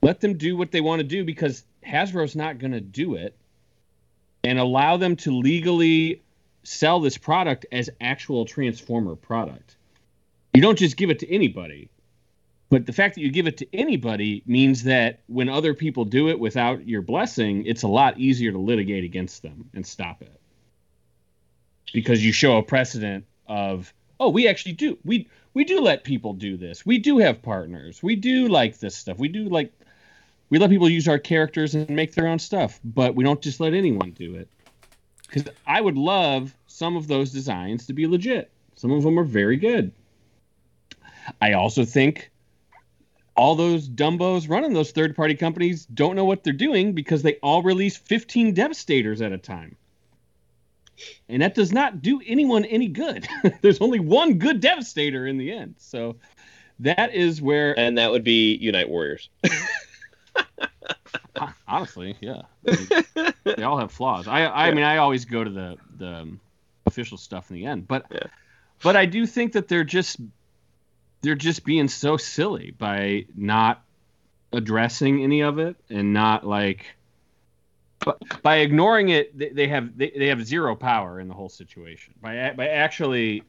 let them do what they want to do because Hasbro's not going to do it and allow them to legally sell this product as actual Transformer product. You don't just give it to anybody. But the fact that you give it to anybody means that when other people do it without your blessing, it's a lot easier to litigate against them and stop it. Because you show a precedent of, oh, we actually do. We we do let people do this. We do have partners. We do like this stuff. We do like we let people use our characters and make their own stuff, but we don't just let anyone do it. Because I would love some of those designs to be legit. Some of them are very good. I also think all those dumbos running those third party companies don't know what they're doing because they all release 15 Devastators at a time. And that does not do anyone any good. There's only one good Devastator in the end. So that is where And that would be Unite Warriors. honestly, yeah. They, they all have flaws. I I mean I always go to the the official stuff in the end, but Yeah. but I do think that they're just they're just being so silly by not addressing any of it and not like but by ignoring it they, they have they, they have zero power in the whole situation by by actually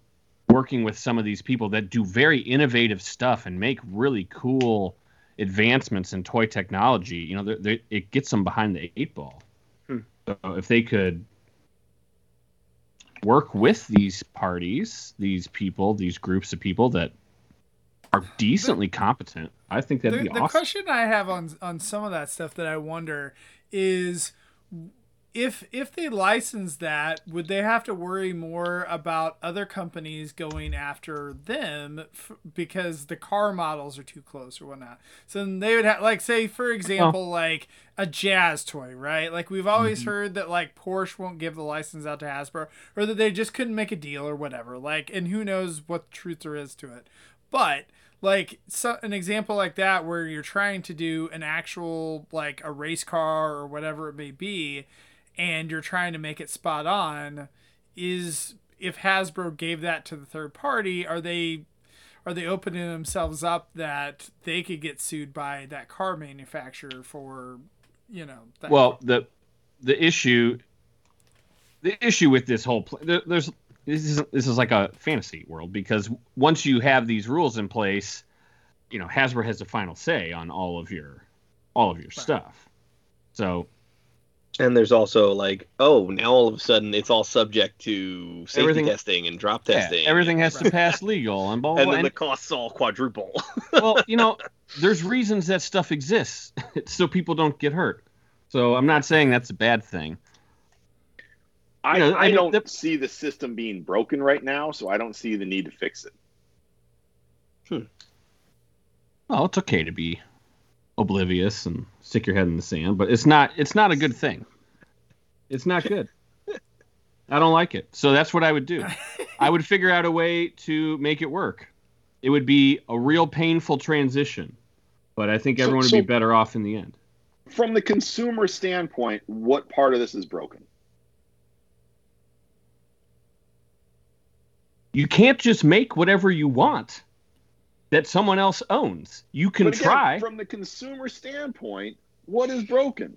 working with some of these people that do very innovative stuff and make really cool advancements in toy technology you know they're, they it gets them behind the eight ball Hmm. so if they could work with these parties these people these groups of people that are decently competent i think that'd the, be the awesome question I have on on some of that stuff that I wonder is if if they license that, would they have to worry more about other companies going after them f- because the car models are too close or whatnot? So then they would have like say for example oh. like a jazz toy, right? Like we've always mm-hmm. heard that like Porsche won't give the license out to Hasbro or that they just couldn't make a deal or whatever. Like and who knows what truth there is to it. But like so, an example like that where you're trying to do an actual like a race car or whatever it may be and you're trying to make it spot on is if Hasbro gave that to the third party are they are they opening themselves up that they could get sued by that car manufacturer for you know that? Well the the issue the issue with this whole pl- there, there's this is this is like a fantasy world because once you have these rules in place you know hasbro has the final say on all of your all of your stuff. So And there's also like, oh, now all of a sudden it's all subject to safety Everything- testing and drop yeah, testing. everything has to pass legal and blah blah, and blah. then And- the costs all quadruple. well, you know, there's reasons that stuff exists so people don't get hurt. So I'm not saying that's a bad thing. I, You know, I I don't the- see the system being broken right now, so I don't see the need to fix it. Hmm. Well, it's okay to be oblivious and stick your head in the sand, but it's not it's not a good thing. It's not good. I don't like it. So that's what I would do. I would figure out a way to make it work. It would be a real painful transition, but I think So- everyone would so- be better off in the end. From the consumer standpoint, what part of this is broken? You can't just make whatever you want that someone else owns. You can again, try. From the consumer standpoint, what is broken?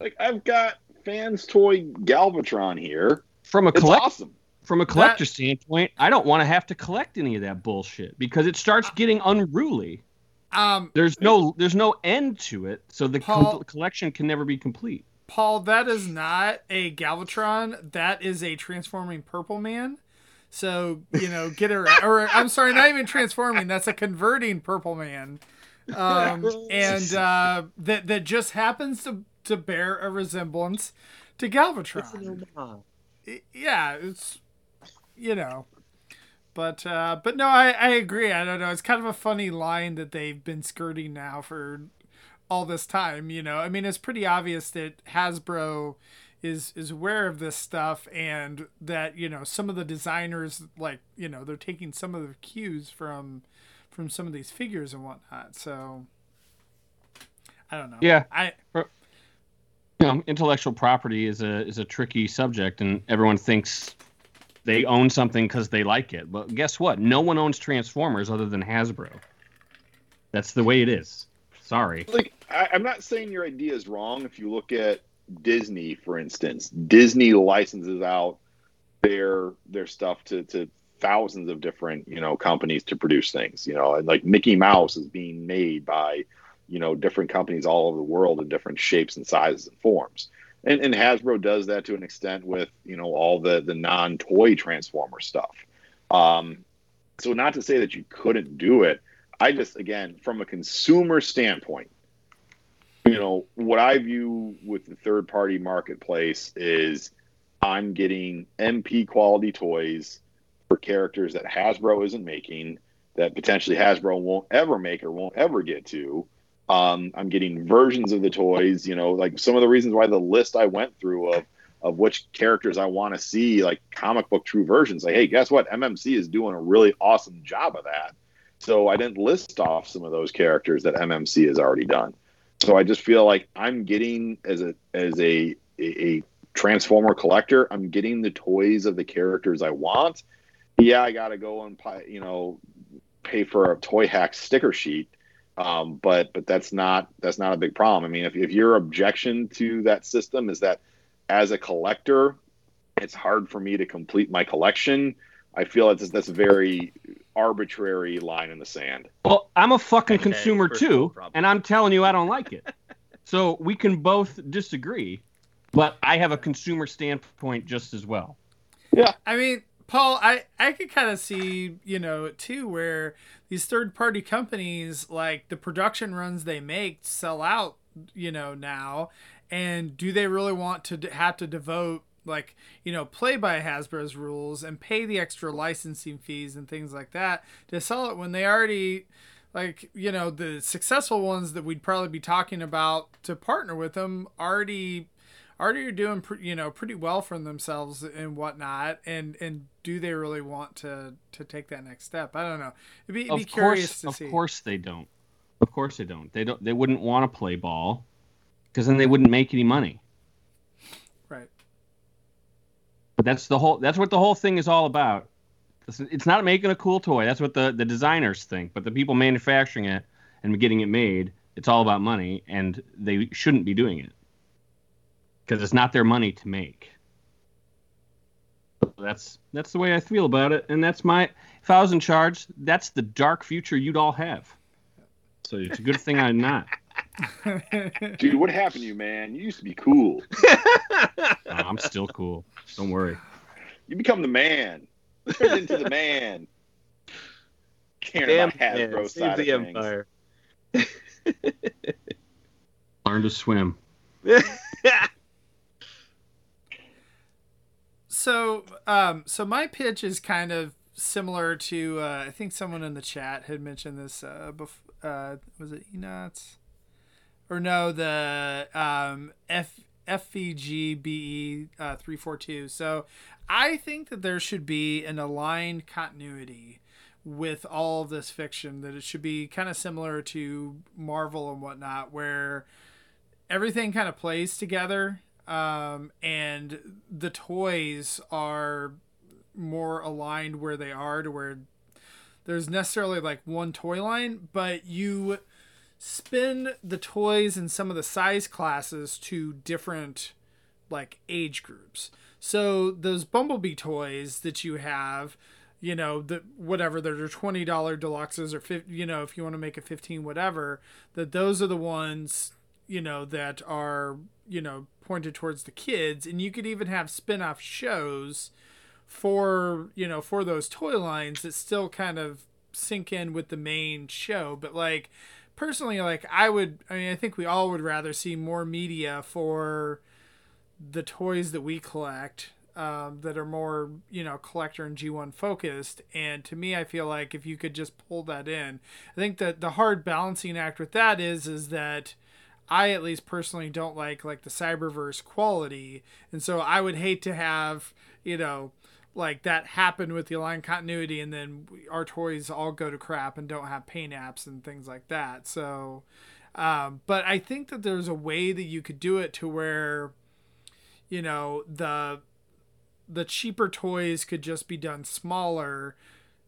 Like I've got fans toy Galvatron here. From a It's collect awesome. from a collector standpoint, I don't want to have to collect any of that bullshit because it starts getting unruly. Um, There's no there's no end to it, so the Paul- com- collection can never be complete. Paul, that is not a Galvatron. That is a transforming Purple Man. So you know, get her. Or I'm sorry, not even transforming. That's a converting Purple Man, um, and uh, that that just happens to to bear a resemblance to Galvatron. I- yeah, it's you know, but uh, but no, I I agree. I don't know. It's kind of a funny line that they've been skirting now for all this time. You know, I mean, it's pretty obvious that Hasbro is is aware of this stuff and that you know some of the designers like you know they're taking some of the cues from from some of these figures and whatnot. So I don't know. Yeah. I You know, intellectual property is a is a tricky subject, and everyone thinks they own something because they like it. But guess what? No one owns Transformers other than Hasbro. That's the way it is. Sorry. Like I, I'm not saying your idea is wrong. If you look at Disney, for instance, Disney licenses out their their stuff to to thousands of different you know companies to produce things. You know, and like Mickey Mouse is being made by you know different companies all over the world in different shapes and sizes and forms. And, and Hasbro does that to an extent with you know all the the non toy Transformer stuff. Um, so not to say that you couldn't do it. I just again from a consumer standpoint, you know, what I view with the third party marketplace is I'm getting MP quality toys for characters that Hasbro isn't making, that potentially Hasbro won't ever make or won't ever get to. Um, I'm getting versions of the toys, you know, like some of the reasons why the list I went through of of which characters I want to see, like comic book true versions. Like, hey, guess what? MMC is doing a really awesome job of that. So I didn't list off some of those characters that MMC has already done. So I just feel like I'm getting as a as a a, Transformer collector, I'm getting the toys of the characters I want. Yeah, I got to go and you know pay for a toy hack sticker sheet. Um, but but that's not that's not a big problem. I mean, if, if your objection to that system is that as a collector, it's hard for me to complete my collection. I feel it's that's very arbitrary line in the sand. Well, I'm a fucking Okay, consumer too, and I'm telling you I don't like it. so we can both disagree, but I have a consumer standpoint just as well. Yeah. I mean, Paul, I I could kind of see, you know, too where these third party companies like the production runs they make sell out, you know, now, and do they really want to have to devote like you know play by Hasbro's rules and pay the extra licensing fees and things like that to sell it when they already like you know the successful ones that we'd probably be talking about to partner with them already already are doing you know pretty well for themselves and whatnot and and do they really want to to take that next step i don't know it'd be, it'd be of curious course, to of see course they don't. Of course they don't. They don't. They wouldn't want to play ball because then they wouldn't make any money. right But that's the whole. That's what the whole thing is all about. It's, not making a cool toy. That's what the the designers think. But the people manufacturing it and getting it made, it's all about money, and they shouldn't be doing it because it's not their money to make. That's that's the way I feel about it, and that's my. If I was in charge, that's the dark future you'd all have. So it's a good thing I'm not. Dude, what happened to you, man? You used to be cool. No, I'm still cool. Don't worry. You become the man. Turn into the man. Caring Damn, about Hasbro man, side save of the things. empire. Learn to swim. so um so my pitch is kind of similar to uh, i think someone in the chat had mentioned this uh, bef- uh was it enots or no the um f FVGBE uh, 342. So I think that there should be an aligned continuity with all of this fiction, that it should be kind of similar to Marvel and whatnot, where everything kind of plays together um, and the toys are more aligned where they are to where there's necessarily like one toy line, but you spin the toys and some of the size classes to different like age groups. So those Bumblebee toys that you have, you know, the whatever they're twenty dollar deluxes or 50, you know, if you want to make a fifteen whatever, that those are the ones you know that are you know pointed towards the kids, and you could even have spin off shows for you know for those toy lines that still kind of sync in with the main show, but like personally like I would I mean I think we all would rather see more media for the toys that we collect um, that are more you know collector and G1 focused. And to me I feel like if you could just pull that in I think that the hard balancing act with that is is that I at least personally don't like like the cyberverse quality. And so I would hate to have you know like that happened with the Align continuity and then our toys all go to crap and don't have paint apps and things like that. So um, but I think that there's a way that you could do it to where you know the the cheaper toys could just be done smaller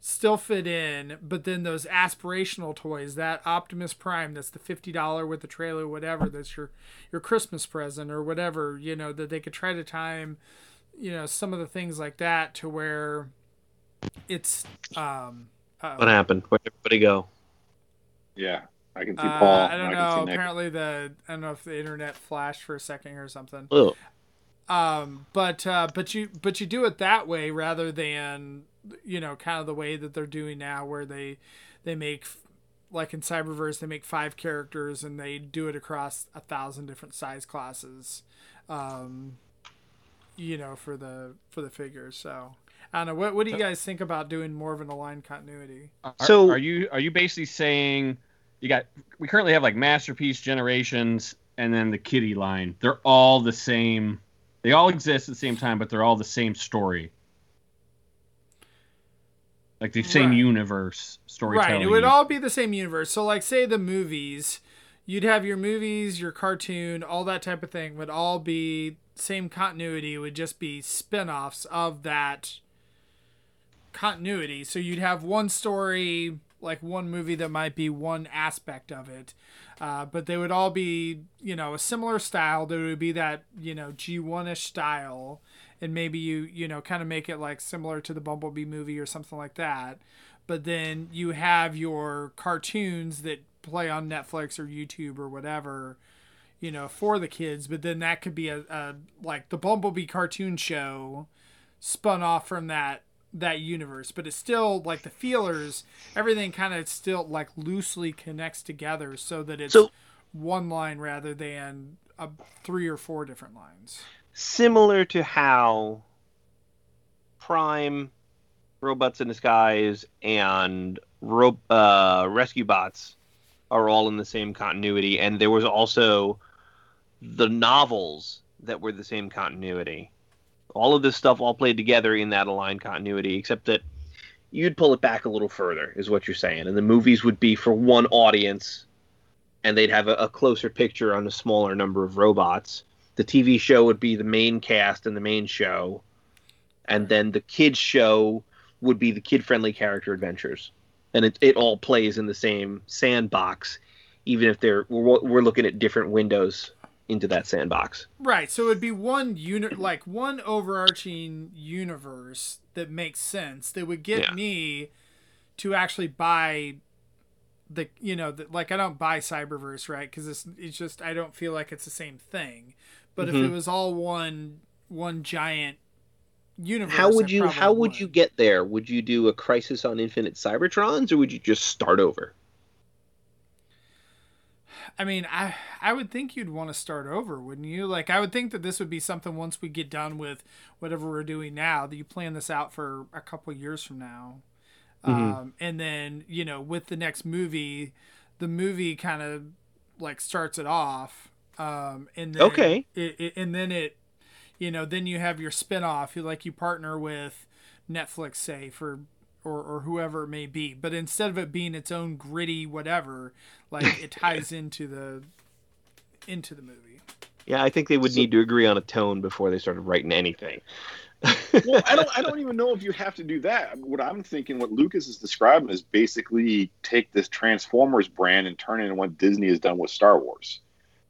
still fit in but then those aspirational toys that optimus prime that's the $50 with the trailer whatever that's your your christmas present or whatever you know that they could try to time you know some of the things like that to where it's um uh, What happened? Where'd everybody go? Yeah, I can see uh, Paul. I don't and can know. Nick. Apparently, the I don't know if the internet flashed for a second or something. Oh, um but uh but you but you do it that way rather than you know kind of the way that they're doing now where they they make like in cyberverse they make five characters and they do it across a thousand different size classes um you know for the for the figures so i don't know what what do you guys think about doing more of an aligned continuity Are, So- are you are you basically saying you got we currently have like masterpiece generations and then the kitty line. They're all the same. They all exist at the same time, but they're all the same story. Like the same Right. universe storytelling. Right. It would all be the same universe. So, like, say the movies, you'd have your movies, your cartoon, all that type of thing would all be same continuity. It would just be spin offs of that continuity. So, you'd have one story, like one movie that might be one aspect of it. Uh, but they would all be, you know, a similar style. There would be that, you know, G1 ish style. And maybe you, you know, kind of make it like similar to the Bumblebee movie or something like that but then you have your cartoons that play on Netflix or YouTube or whatever, you know, for the kids. But then that could be a, a like the Bumblebee cartoon show spun off from that that universe. But it's still like the feelers, everything kind of still like loosely connects together so that it's So- one line rather than a, three or four different lines. similar to how Prime, Robots in Disguise, and Ro- uh, Rescue Bots are all in the same continuity, and there was also the novels that were the same continuity. All of this stuff all played together in that aligned continuity, except that you'd pull it back a little further, is what you're saying. And the movies would be for one audience, and they'd have a, a closer picture on a smaller number of robots the TV show would be the main cast and the main show, and then the kids show would be the kid-friendly character adventures, and it it all plays in the same sandbox, even if they're we're, we're looking at different windows into that sandbox. Right. So it would be one unit, like one overarching universe that makes sense. That would get Yeah. me to actually buy the, you know, the, like I don't buy Cyberverse, right? Because it's it's just I don't feel like it's the same thing. But if mm-hmm. it was all one one giant universe, How would you how would you get there? Would you do a Crisis on Infinite Cybertrons, or would you just start over? I mean, I I would think you'd want to start over, wouldn't you? Like, I would think that this would be something once we get done with whatever we're doing now, that you plan this out for a couple years from now, um, and then you know, with the next movie, the movie kind of like starts it off, um, and then Okay. it, it, and then it, you know, then you have your spin-off. You like you partner with Netflix, say for or, or whoever it may be. But instead of it being its own gritty whatever, like it ties into the into the movie. Yeah, I think they would need to agree on a tone before they started writing anything. well, I don't. I don't even know if you have to do that. What I'm thinking, what Lucas is describing, is basically take this Transformers brand and turn it into what Disney has done with Star Wars.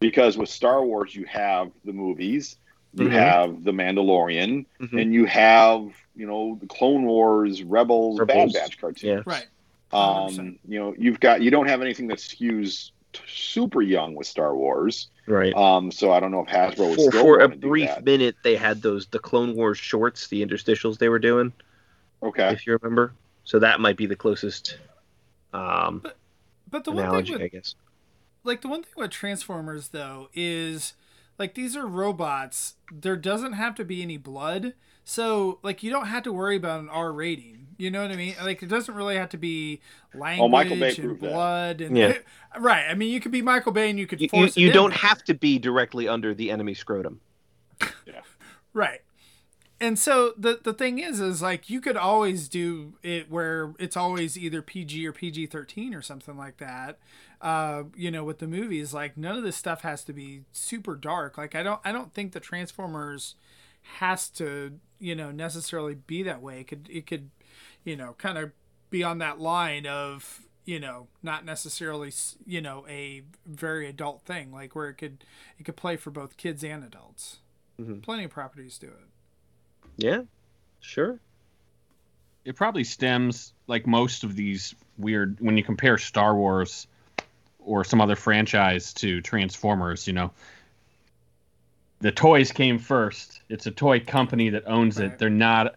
Because with Star Wars, you have the movies, you Mhm. have the Mandalorian, Mhm. and you have you know the Clone Wars, Rebels, Rebels. Bad Batch cartoons. Yeah. Right. Um, you know, you've got you don't have anything that skews t- super young with Star Wars. Right. Um, so I don't know if Hasbro would for still for a want to do brief that. minute, they had those the Clone Wars shorts, the interstitials they were doing, Okay. if you remember. So that might be the closest um, But the one analogy, thing I guess. like the one thing with Transformers though is like these are robots. There doesn't have to be any blood. So like you don't have to worry about an R rating. You know what I mean? Like it doesn't really have to be language Oh, Michael Bay and proved that. blood and Yeah. right. I mean you could be Michael Bay and you could You, you, force it you in don't there. have to be directly under the enemy scrotum. Yeah. Right. And so the the thing is is like you could always do it where it's always either PG or PG-13 or something like that. Uh, you know, with the movies like none of this stuff has to be super dark. Like I don't I don't think the Transformers has to, you know, necessarily be that way. It could it could, you know, kind of be on that line of you know not necessarily you know a very adult thing like where it could it could play for both kids and adults Mhm. plenty of properties do it Yeah, sure. it probably stems like most of these weird when you compare Star Wars or some other franchise to Transformers, you know. The toys came first. It's a toy company that owns Right. it. They're not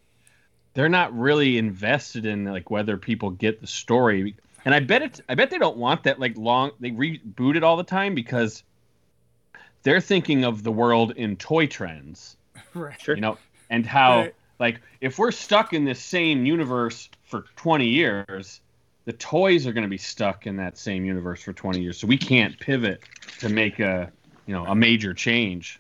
they're not really invested in like whether people get the story. And I bet it I bet they don't want that like long they reboot it all the time because they're thinking of the world in toy trends right Sure. you know and how Right. like if we're stuck in this same universe for 20 years the toys are going to be stuck in that same universe for 20 years so we can't pivot to make a you know a major change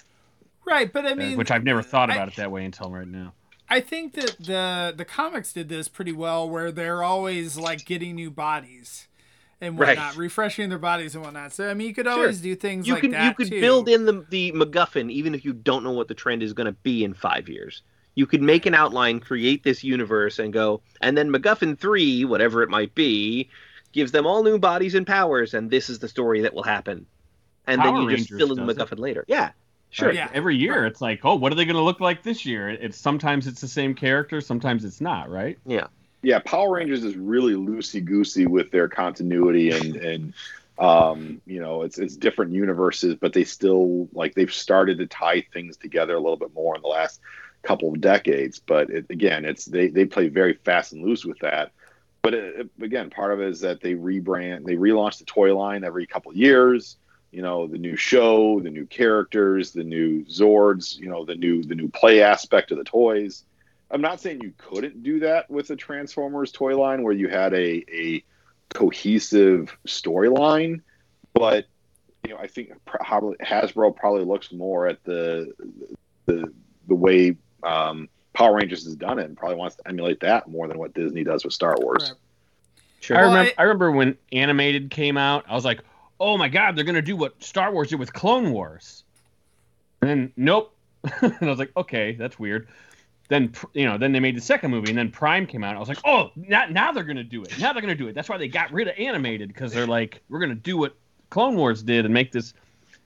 right but i uh, mean which i've never thought I- about it that way until right now I think that the the comics did this pretty well, where they're always like getting new bodies and Right. whatnot, refreshing their bodies and whatnot. So I mean, you could always do things You like can that you could too. build in the the MacGuffin even if you don't know what the trend is going to be in five years. You could make an outline, create this universe, and go, and then MacGuffin three, whatever it might be, gives them all new bodies and powers, and this is the story that will happen. And then Power you just fill in the does it. MacGuffin later. Yeah, sure. Right? Yeah. every year Right. it's like oh what are they going to look like this year it's sometimes it's the same character sometimes it's not right Yeah. Yeah, Power Rangers is really loosey goosey with their continuity and and um, you know it's it's different universes, but they still like they've started to tie things together a little bit more in the last couple of decades. But it, again, it's they they play very fast and loose with that. But it, again, part of it is that they rebrand, they relaunch the toy line every couple of years. You know, the new show, the new characters, the new Zords. You know, the new the new play aspect of the toys. I'm not saying you couldn't do that with the Transformers toy line where you had a, a cohesive storyline, but you know, I think probably Hasbro probably looks more at the the the way um, Power Rangers has done it and probably wants to emulate that more than what Disney does with Star Wars. Right. Sure. I remember. I- I, remember when animated came out. I was like, "Oh my god, they're gonna do what Star Wars did with Clone Wars." And then nope. and I was like, "Okay, that's weird." Then you know, then they made the second movie, and then Prime came out. I was like, "Oh, now, now they're gonna do it. Now they're gonna do it." That's why they got rid of animated because they're like, "We're gonna do what Clone Wars did and make this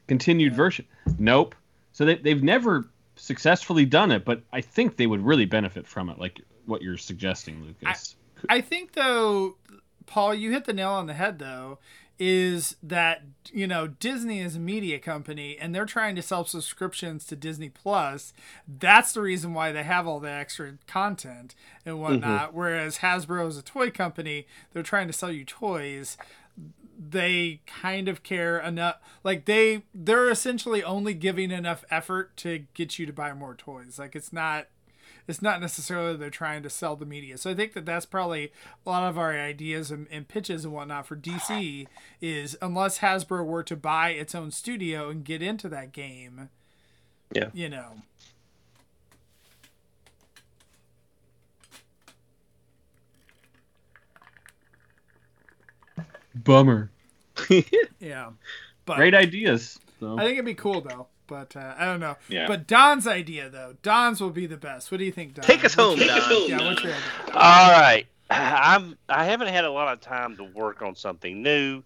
continued Yeah. version." Nope. So they they've never successfully done it, but I think they would really benefit from it, like what you're suggesting, Lucas. I think though, Paul, you hit the nail on the head though. Is that you know Disney is a media company and they're trying to sell subscriptions to Disney Plus. That's the reason why they have all the extra content and mm-hmm. whatnot. Whereas Hasbro is a toy company, they're trying to sell you toys. They kind of care enough, like they they're essentially only giving enough effort to get you to buy more toys. Like it's not it's not necessarily they're trying to sell the media. So I think that that's probably a lot of our ideas and, and pitches and whatnot for DC is unless Hasbro were to buy its own studio and get into that game, Yeah. you know. Bummer. Yeah. But Great ideas. So. I think it'd be cool though. But uh, I don't know. Yeah. But Don's idea though, Don's will be the best. What do you think, Don? Take us home, What's your- Don. Yeah, what's your idea? All right. I'm I haven't had a lot of time to work on something new.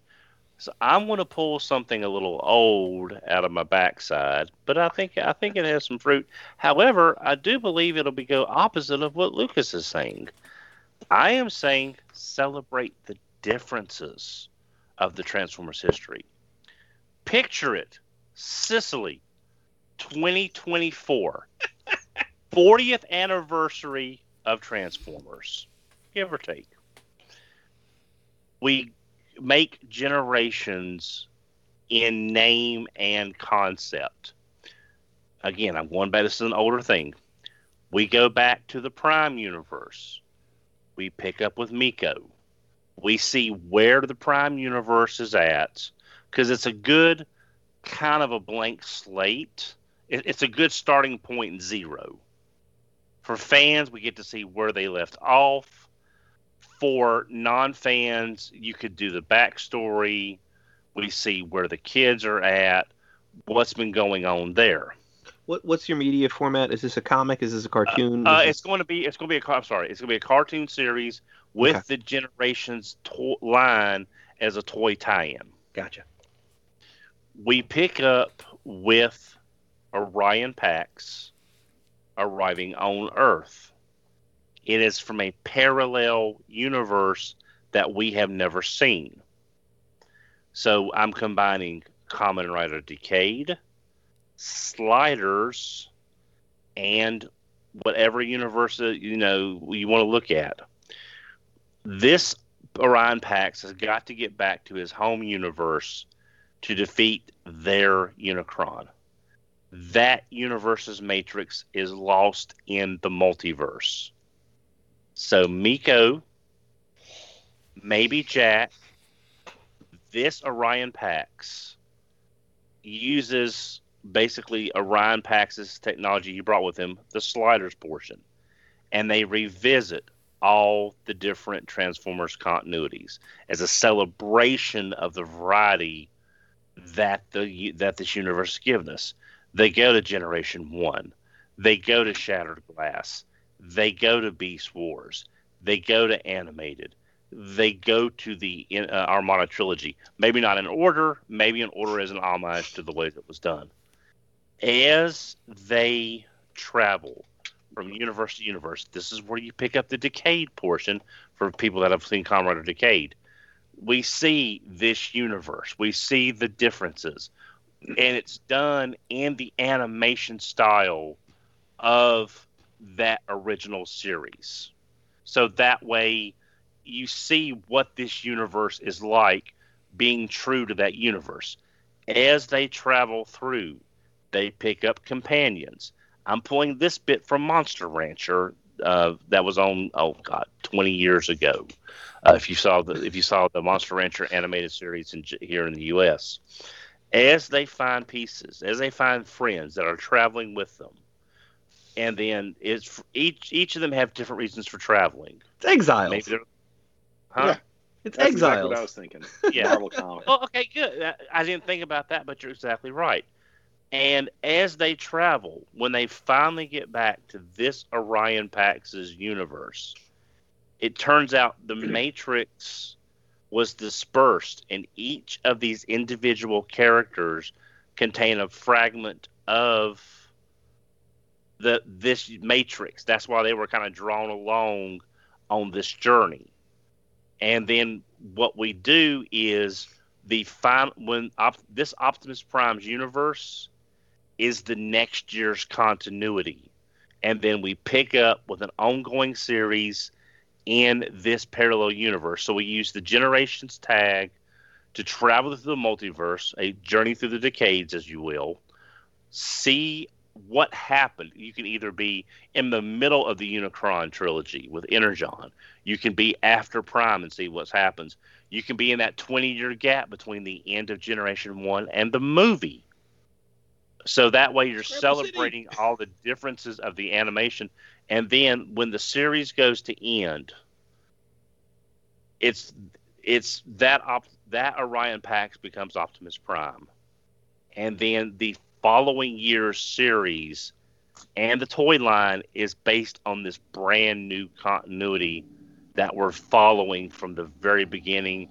So I'm going to pull something a little old out of my backside, but I think I think it has some fruit. However, I do believe it'll be go opposite of what Lucas is saying. I am saying celebrate the differences of the Transformers history. Picture it, Sicily, 2024, 40th anniversary of Transformers, give or take. We make generations in name and concept. Again, I'm going back. This is an older thing. We go back to the Prime universe. We pick up with Miko. We see where the Prime universe is at because it's a good kind of a blank slate. It, it's a good starting point in zero. For fans, we get to see where they left off for non-fans, you could do the backstory. We see where the kids are at, what's been going on there. What what's your media format? Is this a comic? Is this a cartoon? Uh, Is it's going to be it's going to be a car- I'm sorry, it's going to be a cartoon series with Okay. the Generations to- line as a toy tie-in. gotcha. We pick up with Orion Pax arriving on Earth. It is from a parallel universe that we have never seen. So I'm combining Kamen Rider Decade, Sliders, and whatever universe you know you want to look at. This Orion Pax has got to get back to his home universe to defeat their Unicron. That universe's matrix is lost in the multiverse. So Miko, maybe Jack, this Orion Pax uses basically Orion Pax's technology he brought with him, the sliders portion, and they revisit all the different Transformers continuities as a celebration of the variety that the that this universe has given us. They go to Generation One, they go to Shattered Glass, they go to Beast Wars, they go to Animated, they go to the uh, Armada trilogy. Maybe not in order, maybe in order as an homage to the way that was done. As they travel from universe to universe, this is where you pick up the Decade portion for people that have seen Kamen Rider Decade we see this universe. We see the differences. And it's done in the animation style of that original series. So that way you see what this universe is like being true to that universe. As they travel through, they pick up companions. I'm pulling this bit from Monster Rancher uh, that was on oh god 20 years ago. Uh, if you saw the if you saw the Monster Rancher animated series in, here in the U.S. As they find pieces, as they find friends that are traveling with them, and then it's each each of them have different reasons for traveling. It's exiles. Maybe they're, huh? Yeah. it's That's exiles. exactly what I was thinking. Yeah. Marvel comic. Oh, okay, good. I- I didn't think about that, but you're exactly right. And as they travel, when they finally get back to this Orion Pax's universe, it turns out the Matrix was dispersed, and each of these individual characters contain a fragment of the this Matrix. That's why they were kind of drawn along on this journey. And then what we do is the final when op, this Optimus Prime's universe is the next year's continuity, and then we pick up with an ongoing series in this parallel universe. So we use the Generations tag to travel through the multiverse, a journey through the decades, as you will, see what happened. You can either be in the middle of the Unicron trilogy with Energon. You can be after Prime and see what's happens. You can be in that 20 year gap between the end of Generation 1 and the movie. So that way you're Rebel celebrating all the differences of the animation. And then when the series goes to end, it's it's that op- that Orion Pax becomes Optimus Prime. And then the following year's series and the toy line is based on this brand new continuity that we're following from the very beginning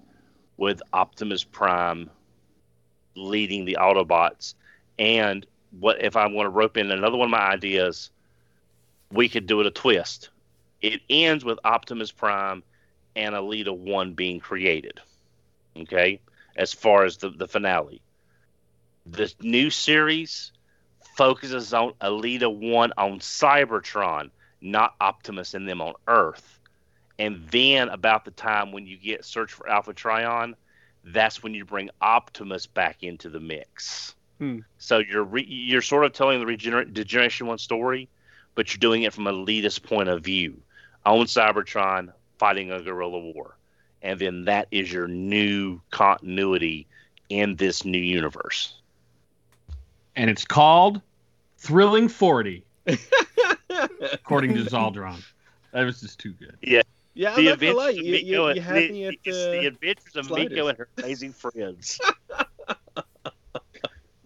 with Optimus Prime leading the Autobots. And what if I want to rope in another one of my ideas? We could do it a twist. It ends with Optimus Prime and Elita 1 being created. Okay? As far as the, the finale. The new series focuses on Elita 1 on Cybertron, not Optimus and them on Earth. And then about the time when you get Search for Alpha Trion, that's when you bring Optimus back into the mix. Hmm. So you're re- you're sort of telling the regener- Degeneration One story, but you're doing it from a elitist point of view on Cybertron fighting a guerrilla war, and then that is your new continuity in this new universe. and it's called Thrilling 40, according to Zaldron. That was just too good. Yeah, the adventures You, you, you had the, me at it's uh, the adventures of. Miko and her amazing friends.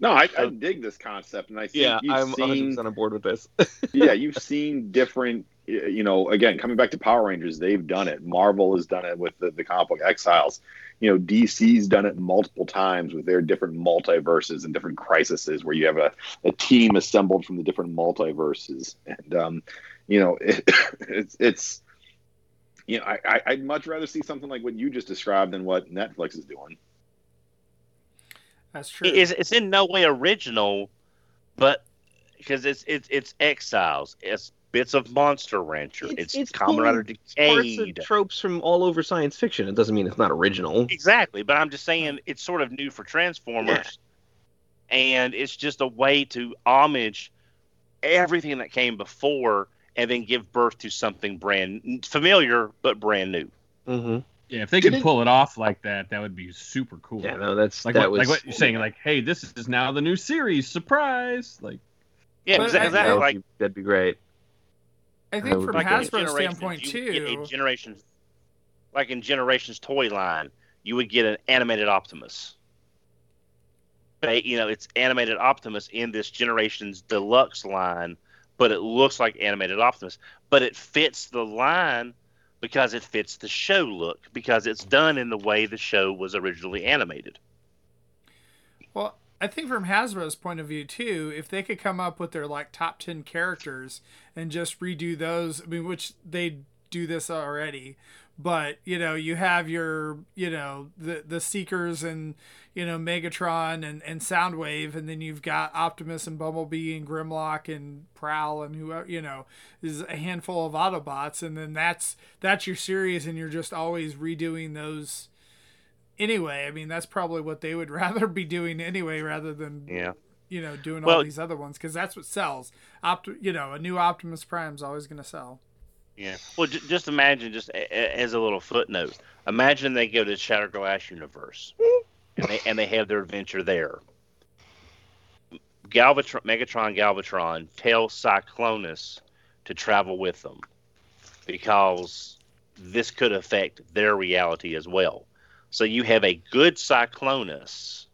No, I, I dig this concept, and I think Yeah, I'm seen 100% on board with this. yeah, you've seen different, you know, again, coming back to Power Rangers, they've done it. Marvel has done it with the, the comic book Exiles. You know, DC's done it multiple times with their different multiverses and different crises where you have a, a team assembled from the different multiverses. And, um, you know, it, it's, it's, you know, I, I'd much rather see something like what you just described than what Netflix is doing. That's true. it's, it's in no way original, but because it's it's it's Exiles, it's bits of Monster Rancher, It's- it's, it's Kamen Rider Parts of tropes from all over science fiction. It doesn't mean it's not original. Exactly, but I'm just saying it's sort of new for Transformers, yeah. and it's just a way to homage everything that came before, and then give birth to something brand familiar but brand new. Mm-hmm. Yeah, if they Did could it- pull it off like that, that would be super cool. Yeah, no, that's like that what, was like what you're saying, like, hey, this is now the new series, surprise! Like, Yeah, But exactly. I- that would Like, be, that'd be great. I think from be great. Hasbro's standpoint you would get too. a generations, like in Generations toy line, you would get an animated Optimus. They, you know, it's animated Optimus in this Generations Deluxe line, but it looks like animated Optimus, but it fits the line because it fits the show look because it's done in the way the show was originally animated. Well, I think from Hasbro's point of view too, if they could come up with their like top ten characters and just redo those, I mean, which they do this already, but you know, you have your, you know, the the Seekers and you know Megatron and and Soundwave, and then you've got Optimus and Bumblebee and Grimlock and Prowl and whoever, you know, is a handful of Autobots, and then that's that's your series, and you're just always redoing those anyway. I mean, that's probably what they would rather be doing anyway, rather than Yeah. you know doing Well- all these other ones because that's what sells. Opt, you know, a new Optimus prime is always going to sell. Yeah. Well, j- just imagine, just a- a- as a little footnote, imagine they go to Shattered Glass universe, and they and they have their adventure there. Galvatron, Megatron, Galvatron tell Cyclonus to travel with them because this could affect their reality as well. So you have a good Cyclonus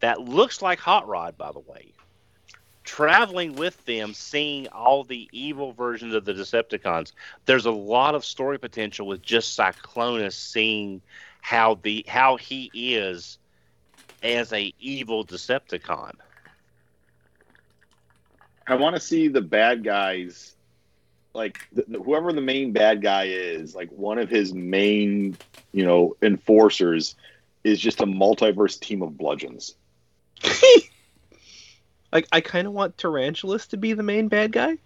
that looks like Hot Rod, by the way, traveling with them, seeing all the evil versions of the Decepticons. There's a lot of story potential with just Cyclonus seeing how the how he is as a evil Decepticon. I want to see the bad guys, like th- whoever the main bad guy is, like one of his main, you know, enforcers is just a multiverse team of bludgeons. Like I kind of want Tarantulas to be the main bad guy.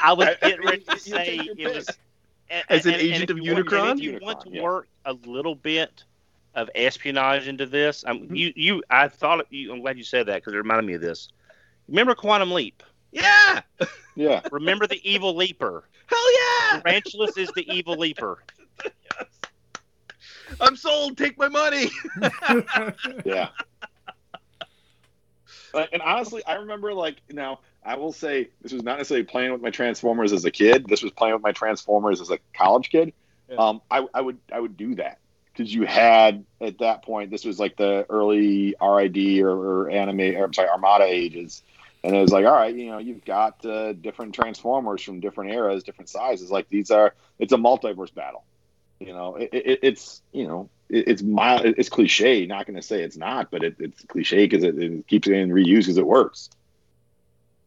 I was I- I getting ready to say it was pick. As an and- and agent if of you want- Unicron? If you want to yeah. work a little bit of espionage into this, I'm, Mm-hmm. you you I thought you, I'm glad you said that because it reminded me of this. Remember Quantum Leap? Yeah, Yeah, Remember the evil leaper? hell yeah! Tarantulas is the evil leaper. I'm sold. Take my money. yeah. And honestly, I remember like now I will say this was not necessarily playing with my Transformers as a kid. This was playing with my Transformers as a college kid. Yeah. Um, I, I would I would do that because you had at that point this was like the early RID or, or anime or I'm sorry Armada ages. And it was like, all right, you know, you've got uh, different Transformers from different eras, different sizes. Like these are, it's a multiverse battle. You know, it, it, it's you know, it, it's mild, it's cliche. Not going to say it's not, but it, it's cliche because it, it keeps getting reused because it works.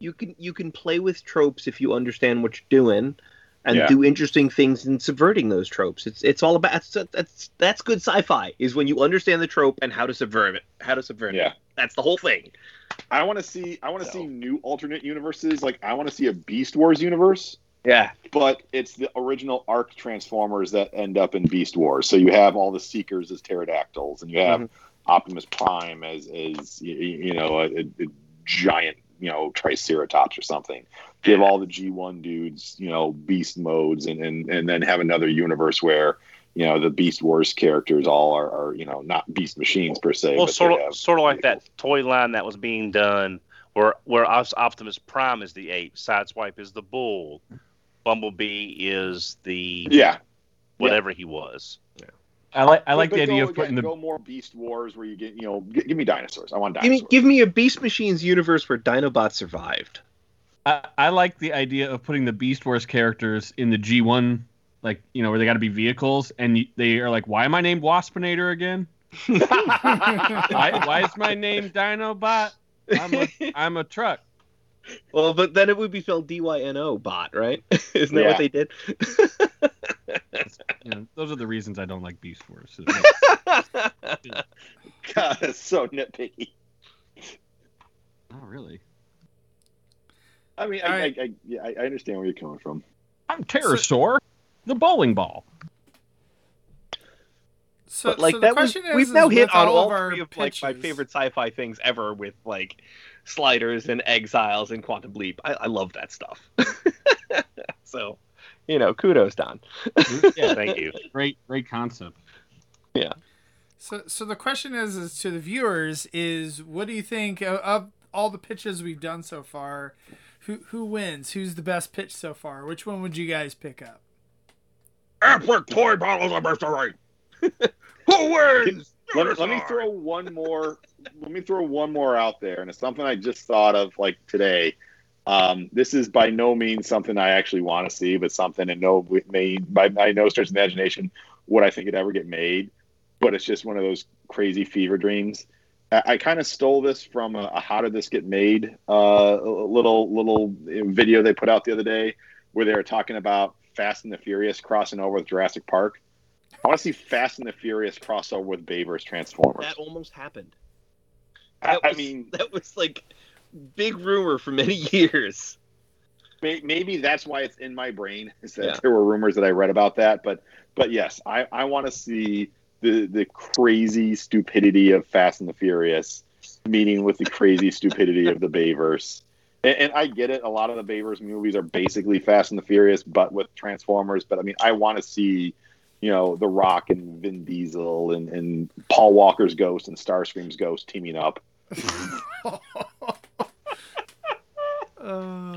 You can you can play with tropes if you understand what you're doing, and Yeah. do interesting things in subverting those tropes. It's it's all about that's that's that's good sci-fi is when you understand the trope and how to subvert it. How to subvert Yeah. it. That's the whole thing. I want to see, I want to So. see new alternate universes. Like I want to see a Beast Wars universe. Yeah. but it's the original arc transformers that end up in beast wars so you have all the seekers as pterodactyls and you have Mhm. optimus prime as as y- y- you know a, a giant you know triceratops or something you have all the g1 dudes you know beast modes and and, and then have another universe where you know the beast wars characters all are, are you know not beast machines per se Well, but sort of, sort of like that toy line that was being done, where where Optimus Prime is the ape, Sideswipe is the bull, Bumblebee is the yeah whatever he was. I like I like But- the but idea of putting again, the go more beast wars where you get you know g- give me dinosaurs i want dinosaurs. Give me give me a Beast Machines universe where Dinobot survived. I, I like the idea of putting the Beast Wars characters in the G1, like you know where they got to be vehicles, and they are like, why am I named Waspinator again? why, why is my name Dinobot? I'm a, I'm a truck. Well, but then it would be spelled D Y N O bot, right? Isn't that Yeah. what they did? You know, those are the reasons I don't like Beast Wars. God, it's so nitpicky Not really. I mean, All I, right. I, I, yeah, I I understand where you're coming from. I'm Pterosaur, the bowling ball. So, but like so the that was question is, we've is now hit with on all all of our three of like my favorite sci-fi things ever with like sliders and exiles and quantum leap. I, I love that stuff. so, you know, kudos, Don. Yeah, thank you. Great, great concept. Yeah. So, so the question is, is to the viewers, is what do you think of, of all the pitches we've done so far? Who who wins? Who's the best pitch so far? Which one would you guys pick up? Epic toy battles of mystery. Who wins? Let me, let me throw one more. Let me throw one more out there, and it's something I just thought of like today. Um, this is by no means something I actually want to see, but something in no may by, by no stretch of imagination would I think it ever get made. But it's just one of those crazy fever dreams. I, I kind of stole this from a, a "How did this get made?" Uh, little little video they put out the other day where they were talking about Fast and the Furious crossing over with Jurassic Park. I want to see Fast and the Furious crossover with Bayverse Transformers. That almost happened. I, That I was- mean, that was like big rumor for many years. maybe that's why it's in my brain. Is that Yeah. there were rumors that I read about that, but but yes, I, I want to see the the crazy stupidity of Fast and the Furious meeting with the crazy stupidity of the Bayverse. And, and I get it. A lot of the Bayverse movies are basically Fast and the Furious, but with Transformers. But I mean, I want to see, you know, The Rock and Vin Diesel and, and Paul Walker's Ghost and Starscream's Ghost teaming up.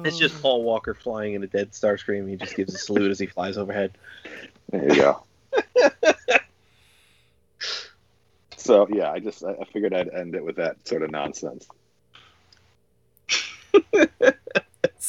It's just Paul Walker flying in a dead Starscream. He just gives a salute as he flies overhead. There you go. so yeah, I just I I figured I'd end it with that sort of nonsense.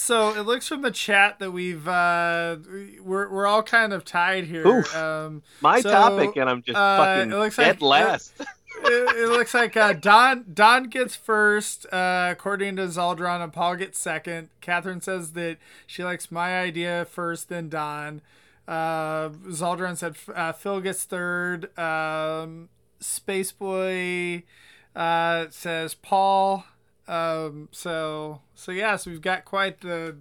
So it looks from the chat that we've uh, we're we're all kind of tied here. Oof. Um, My So, topic, and I'm just uh, fucking it looks dead like- last. it, it looks like uh, Don Don gets first, uh, according to Zaldron, and Paul gets second. Catherine says that she likes my idea first, then Don. Uh, Zaldron said uh, Phil gets third. Um, Space Boy uh, says Paul. Um, so so yeah, so we've got quite the.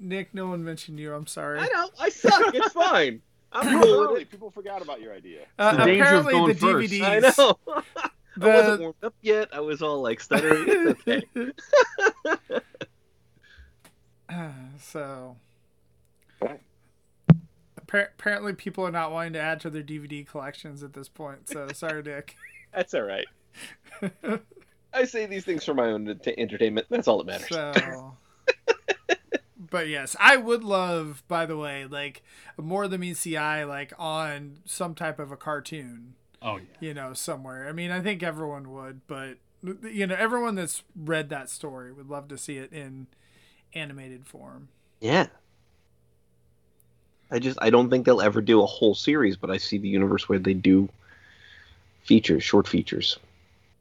Nick, no one mentioned you. I'm sorry. I know. I suck. It's fine. I'm cool with early. it. People forgot about your idea. Uh, The apparently, going the first. DVDs. I know. I wasn't warmed up yet. I was all like stuttering. It's okay. so appar- apparently people are not wanting to add to their dvd collections at this point so sorry dick That's all right. I say these things for my own ent- entertainment. That's all that matters. so but yes i would love by the way like more than meets the eye like on some type of a cartoon Oh yeah. you know somewhere i mean i think everyone would but You know, everyone that's read that story would love to see it in animated form. Yeah. I just I don't think they'll ever do a whole series, but I see the universe where they do features, short features.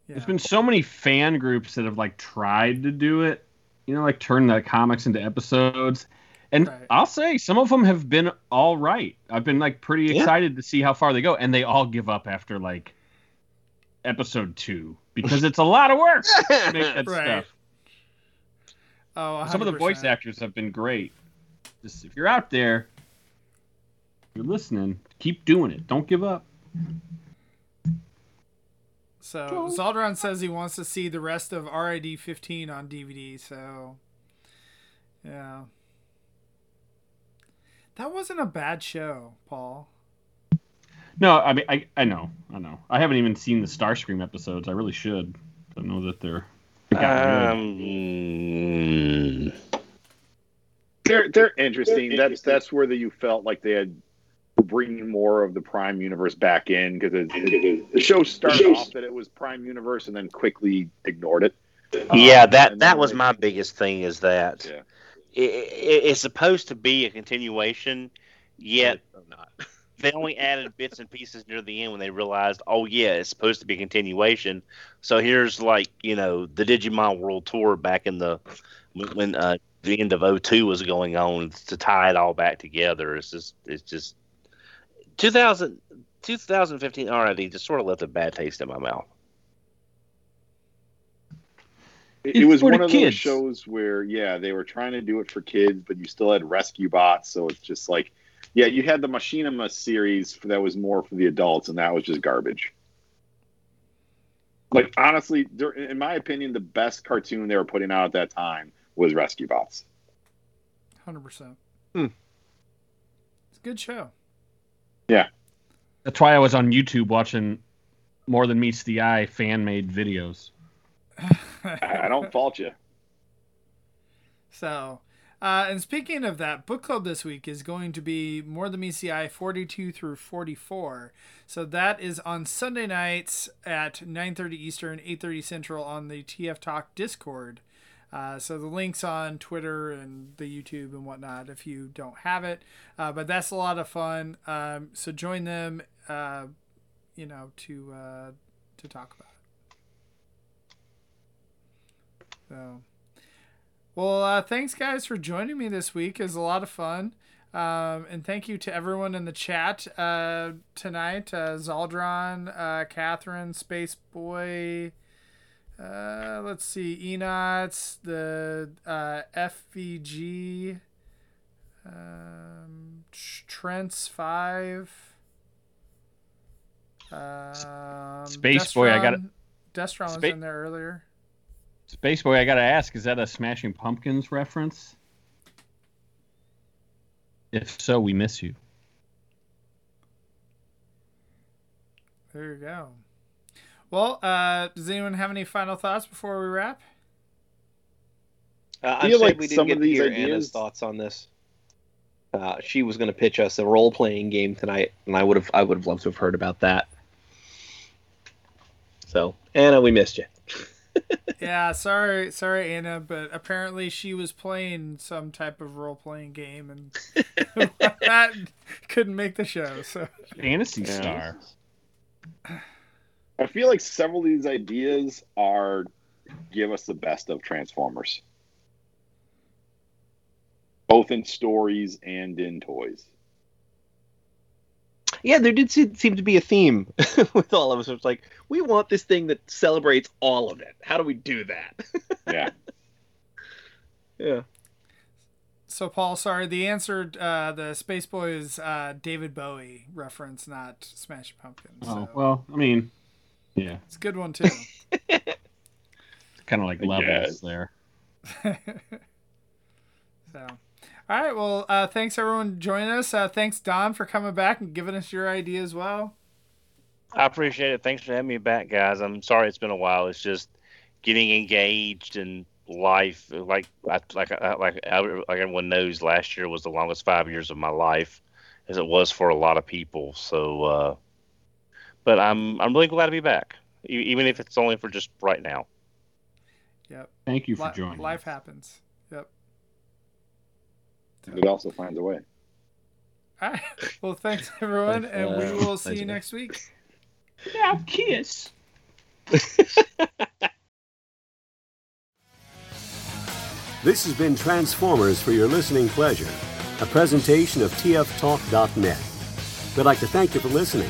Yeah. There's been so many fan groups that have like tried to do it, you know, like turn the comics into episodes. And Right. I'll say some of them have been all right. I've been like pretty Yeah. excited to see how far they go, and they all give up after like episode two because it's a lot of work to make that Right. stuff. Oh, Some of the voice actors have been great. Just if you're out there, you're listening, keep doing it. Don't give up. So Zaldron says he wants to see the rest of RID 15 on DVD. So, yeah, that wasn't a bad show, Paul. No, I mean I I know, I know. I haven't even seen the Starscream episodes. I really should. I know that they're. Um, they're they're interesting. That's that's where the, you felt like they had bringing more of the Prime universe back in because the show started off that it was Prime universe and then quickly ignored it. yeah, Um, that that was like, my biggest thing. Is that Yeah. it, it, it's supposed to be a continuation, yet not. they only added bits and pieces near the end when they realized, oh yeah, it's supposed to be a continuation. So here's like you know the Digimon World Tour back in the when- when uh, the end of 02 was going on to tie it all back together. It's just it's just 2000 2015 RID just sort of left a bad taste in my mouth. It, it was one of those shows where, yeah, they were trying to do it for kids, but you still had rescue bots. So it's just like, yeah, you had the Machinima series that was more for the adults, and that was just garbage. Like honestly, in my opinion, the best cartoon they were putting out at that time was Rescue Bots. Hundred percent. Hmm. It's a good show. That's why I was on YouTube watching More Than Meets the Eye fan made videos. I, I don't fault you. So, uh, and speaking of that, book club this week is going to be more than MECI 42 through 44. So that is on Sunday nights at 9:30 Eastern, 8:30 Central on the TF Talk Discord. Uh, so the links on Twitter and the YouTube and whatnot if you don't have it. Uh, but that's a lot of fun. Um, so join them, uh, you know, to uh, to talk about it. So. Well, uh, thanks guys for joining me this week. Was a lot of fun. Um, and thank you to everyone in the chat uh, tonight Zaldron, Catherine, Space Boy, uh, let's see, Enots, the uh, FVG, um, Trent's 5. Um, Space Boy, I gotta- Destron- Destron was Spa- in there earlier. Space Boy, I gotta ask, is that a Smashing Pumpkins reference? If so, we miss you. There you go. Well, uh, does anyone have any final thoughts before we wrap? Uh, I'm feel like we didn't some get of to these hear ideas- Anna's thoughts on this. Uh, she was going to pitch us a role playing game tonight, and I would have I would have loved to have heard about that. So Anna, we missed you. yeah, sorry, sorry, Anna, but apparently she was playing some type of role playing game and that couldn't make the show. So Phantasy Star. I feel like several of these ideas are give us the best of Transformers, both in stories and in toys. Yeah, there did seem to be a theme with all of us. It's like we want this thing that celebrates all of it. How do we do that? Yeah, yeah. So, Paul, sorry. The answer, uh, the Space Boy is uh, David Bowie reference, not Smash Pumpkins. Oh well, I mean, yeah, it's a good one too. kind of like I levels guess. there. so, all right. Well, uh, thanks everyone joining us. Uh, thanks Don for coming back and giving us your idea as well. I appreciate it. Thanks for having me back, guys. I'm sorry it's been a while. It's just getting engaged in life. Like I, like I, like I, like everyone knows, last year was the longest five years of my life, as it was for a lot of people. So, uh, but I'm I'm really glad to be back. e- even if it's only for just right now. Yep. Thank you for Li- joining. life us. happens. Yep. It also finds a way. All right. Well, thanks everyone, and we Uh, will see you man. next week. Yeah, kiss. This has been Transformers for your listening pleasure, a presentation of tftalk.net. We'd like to thank you for listening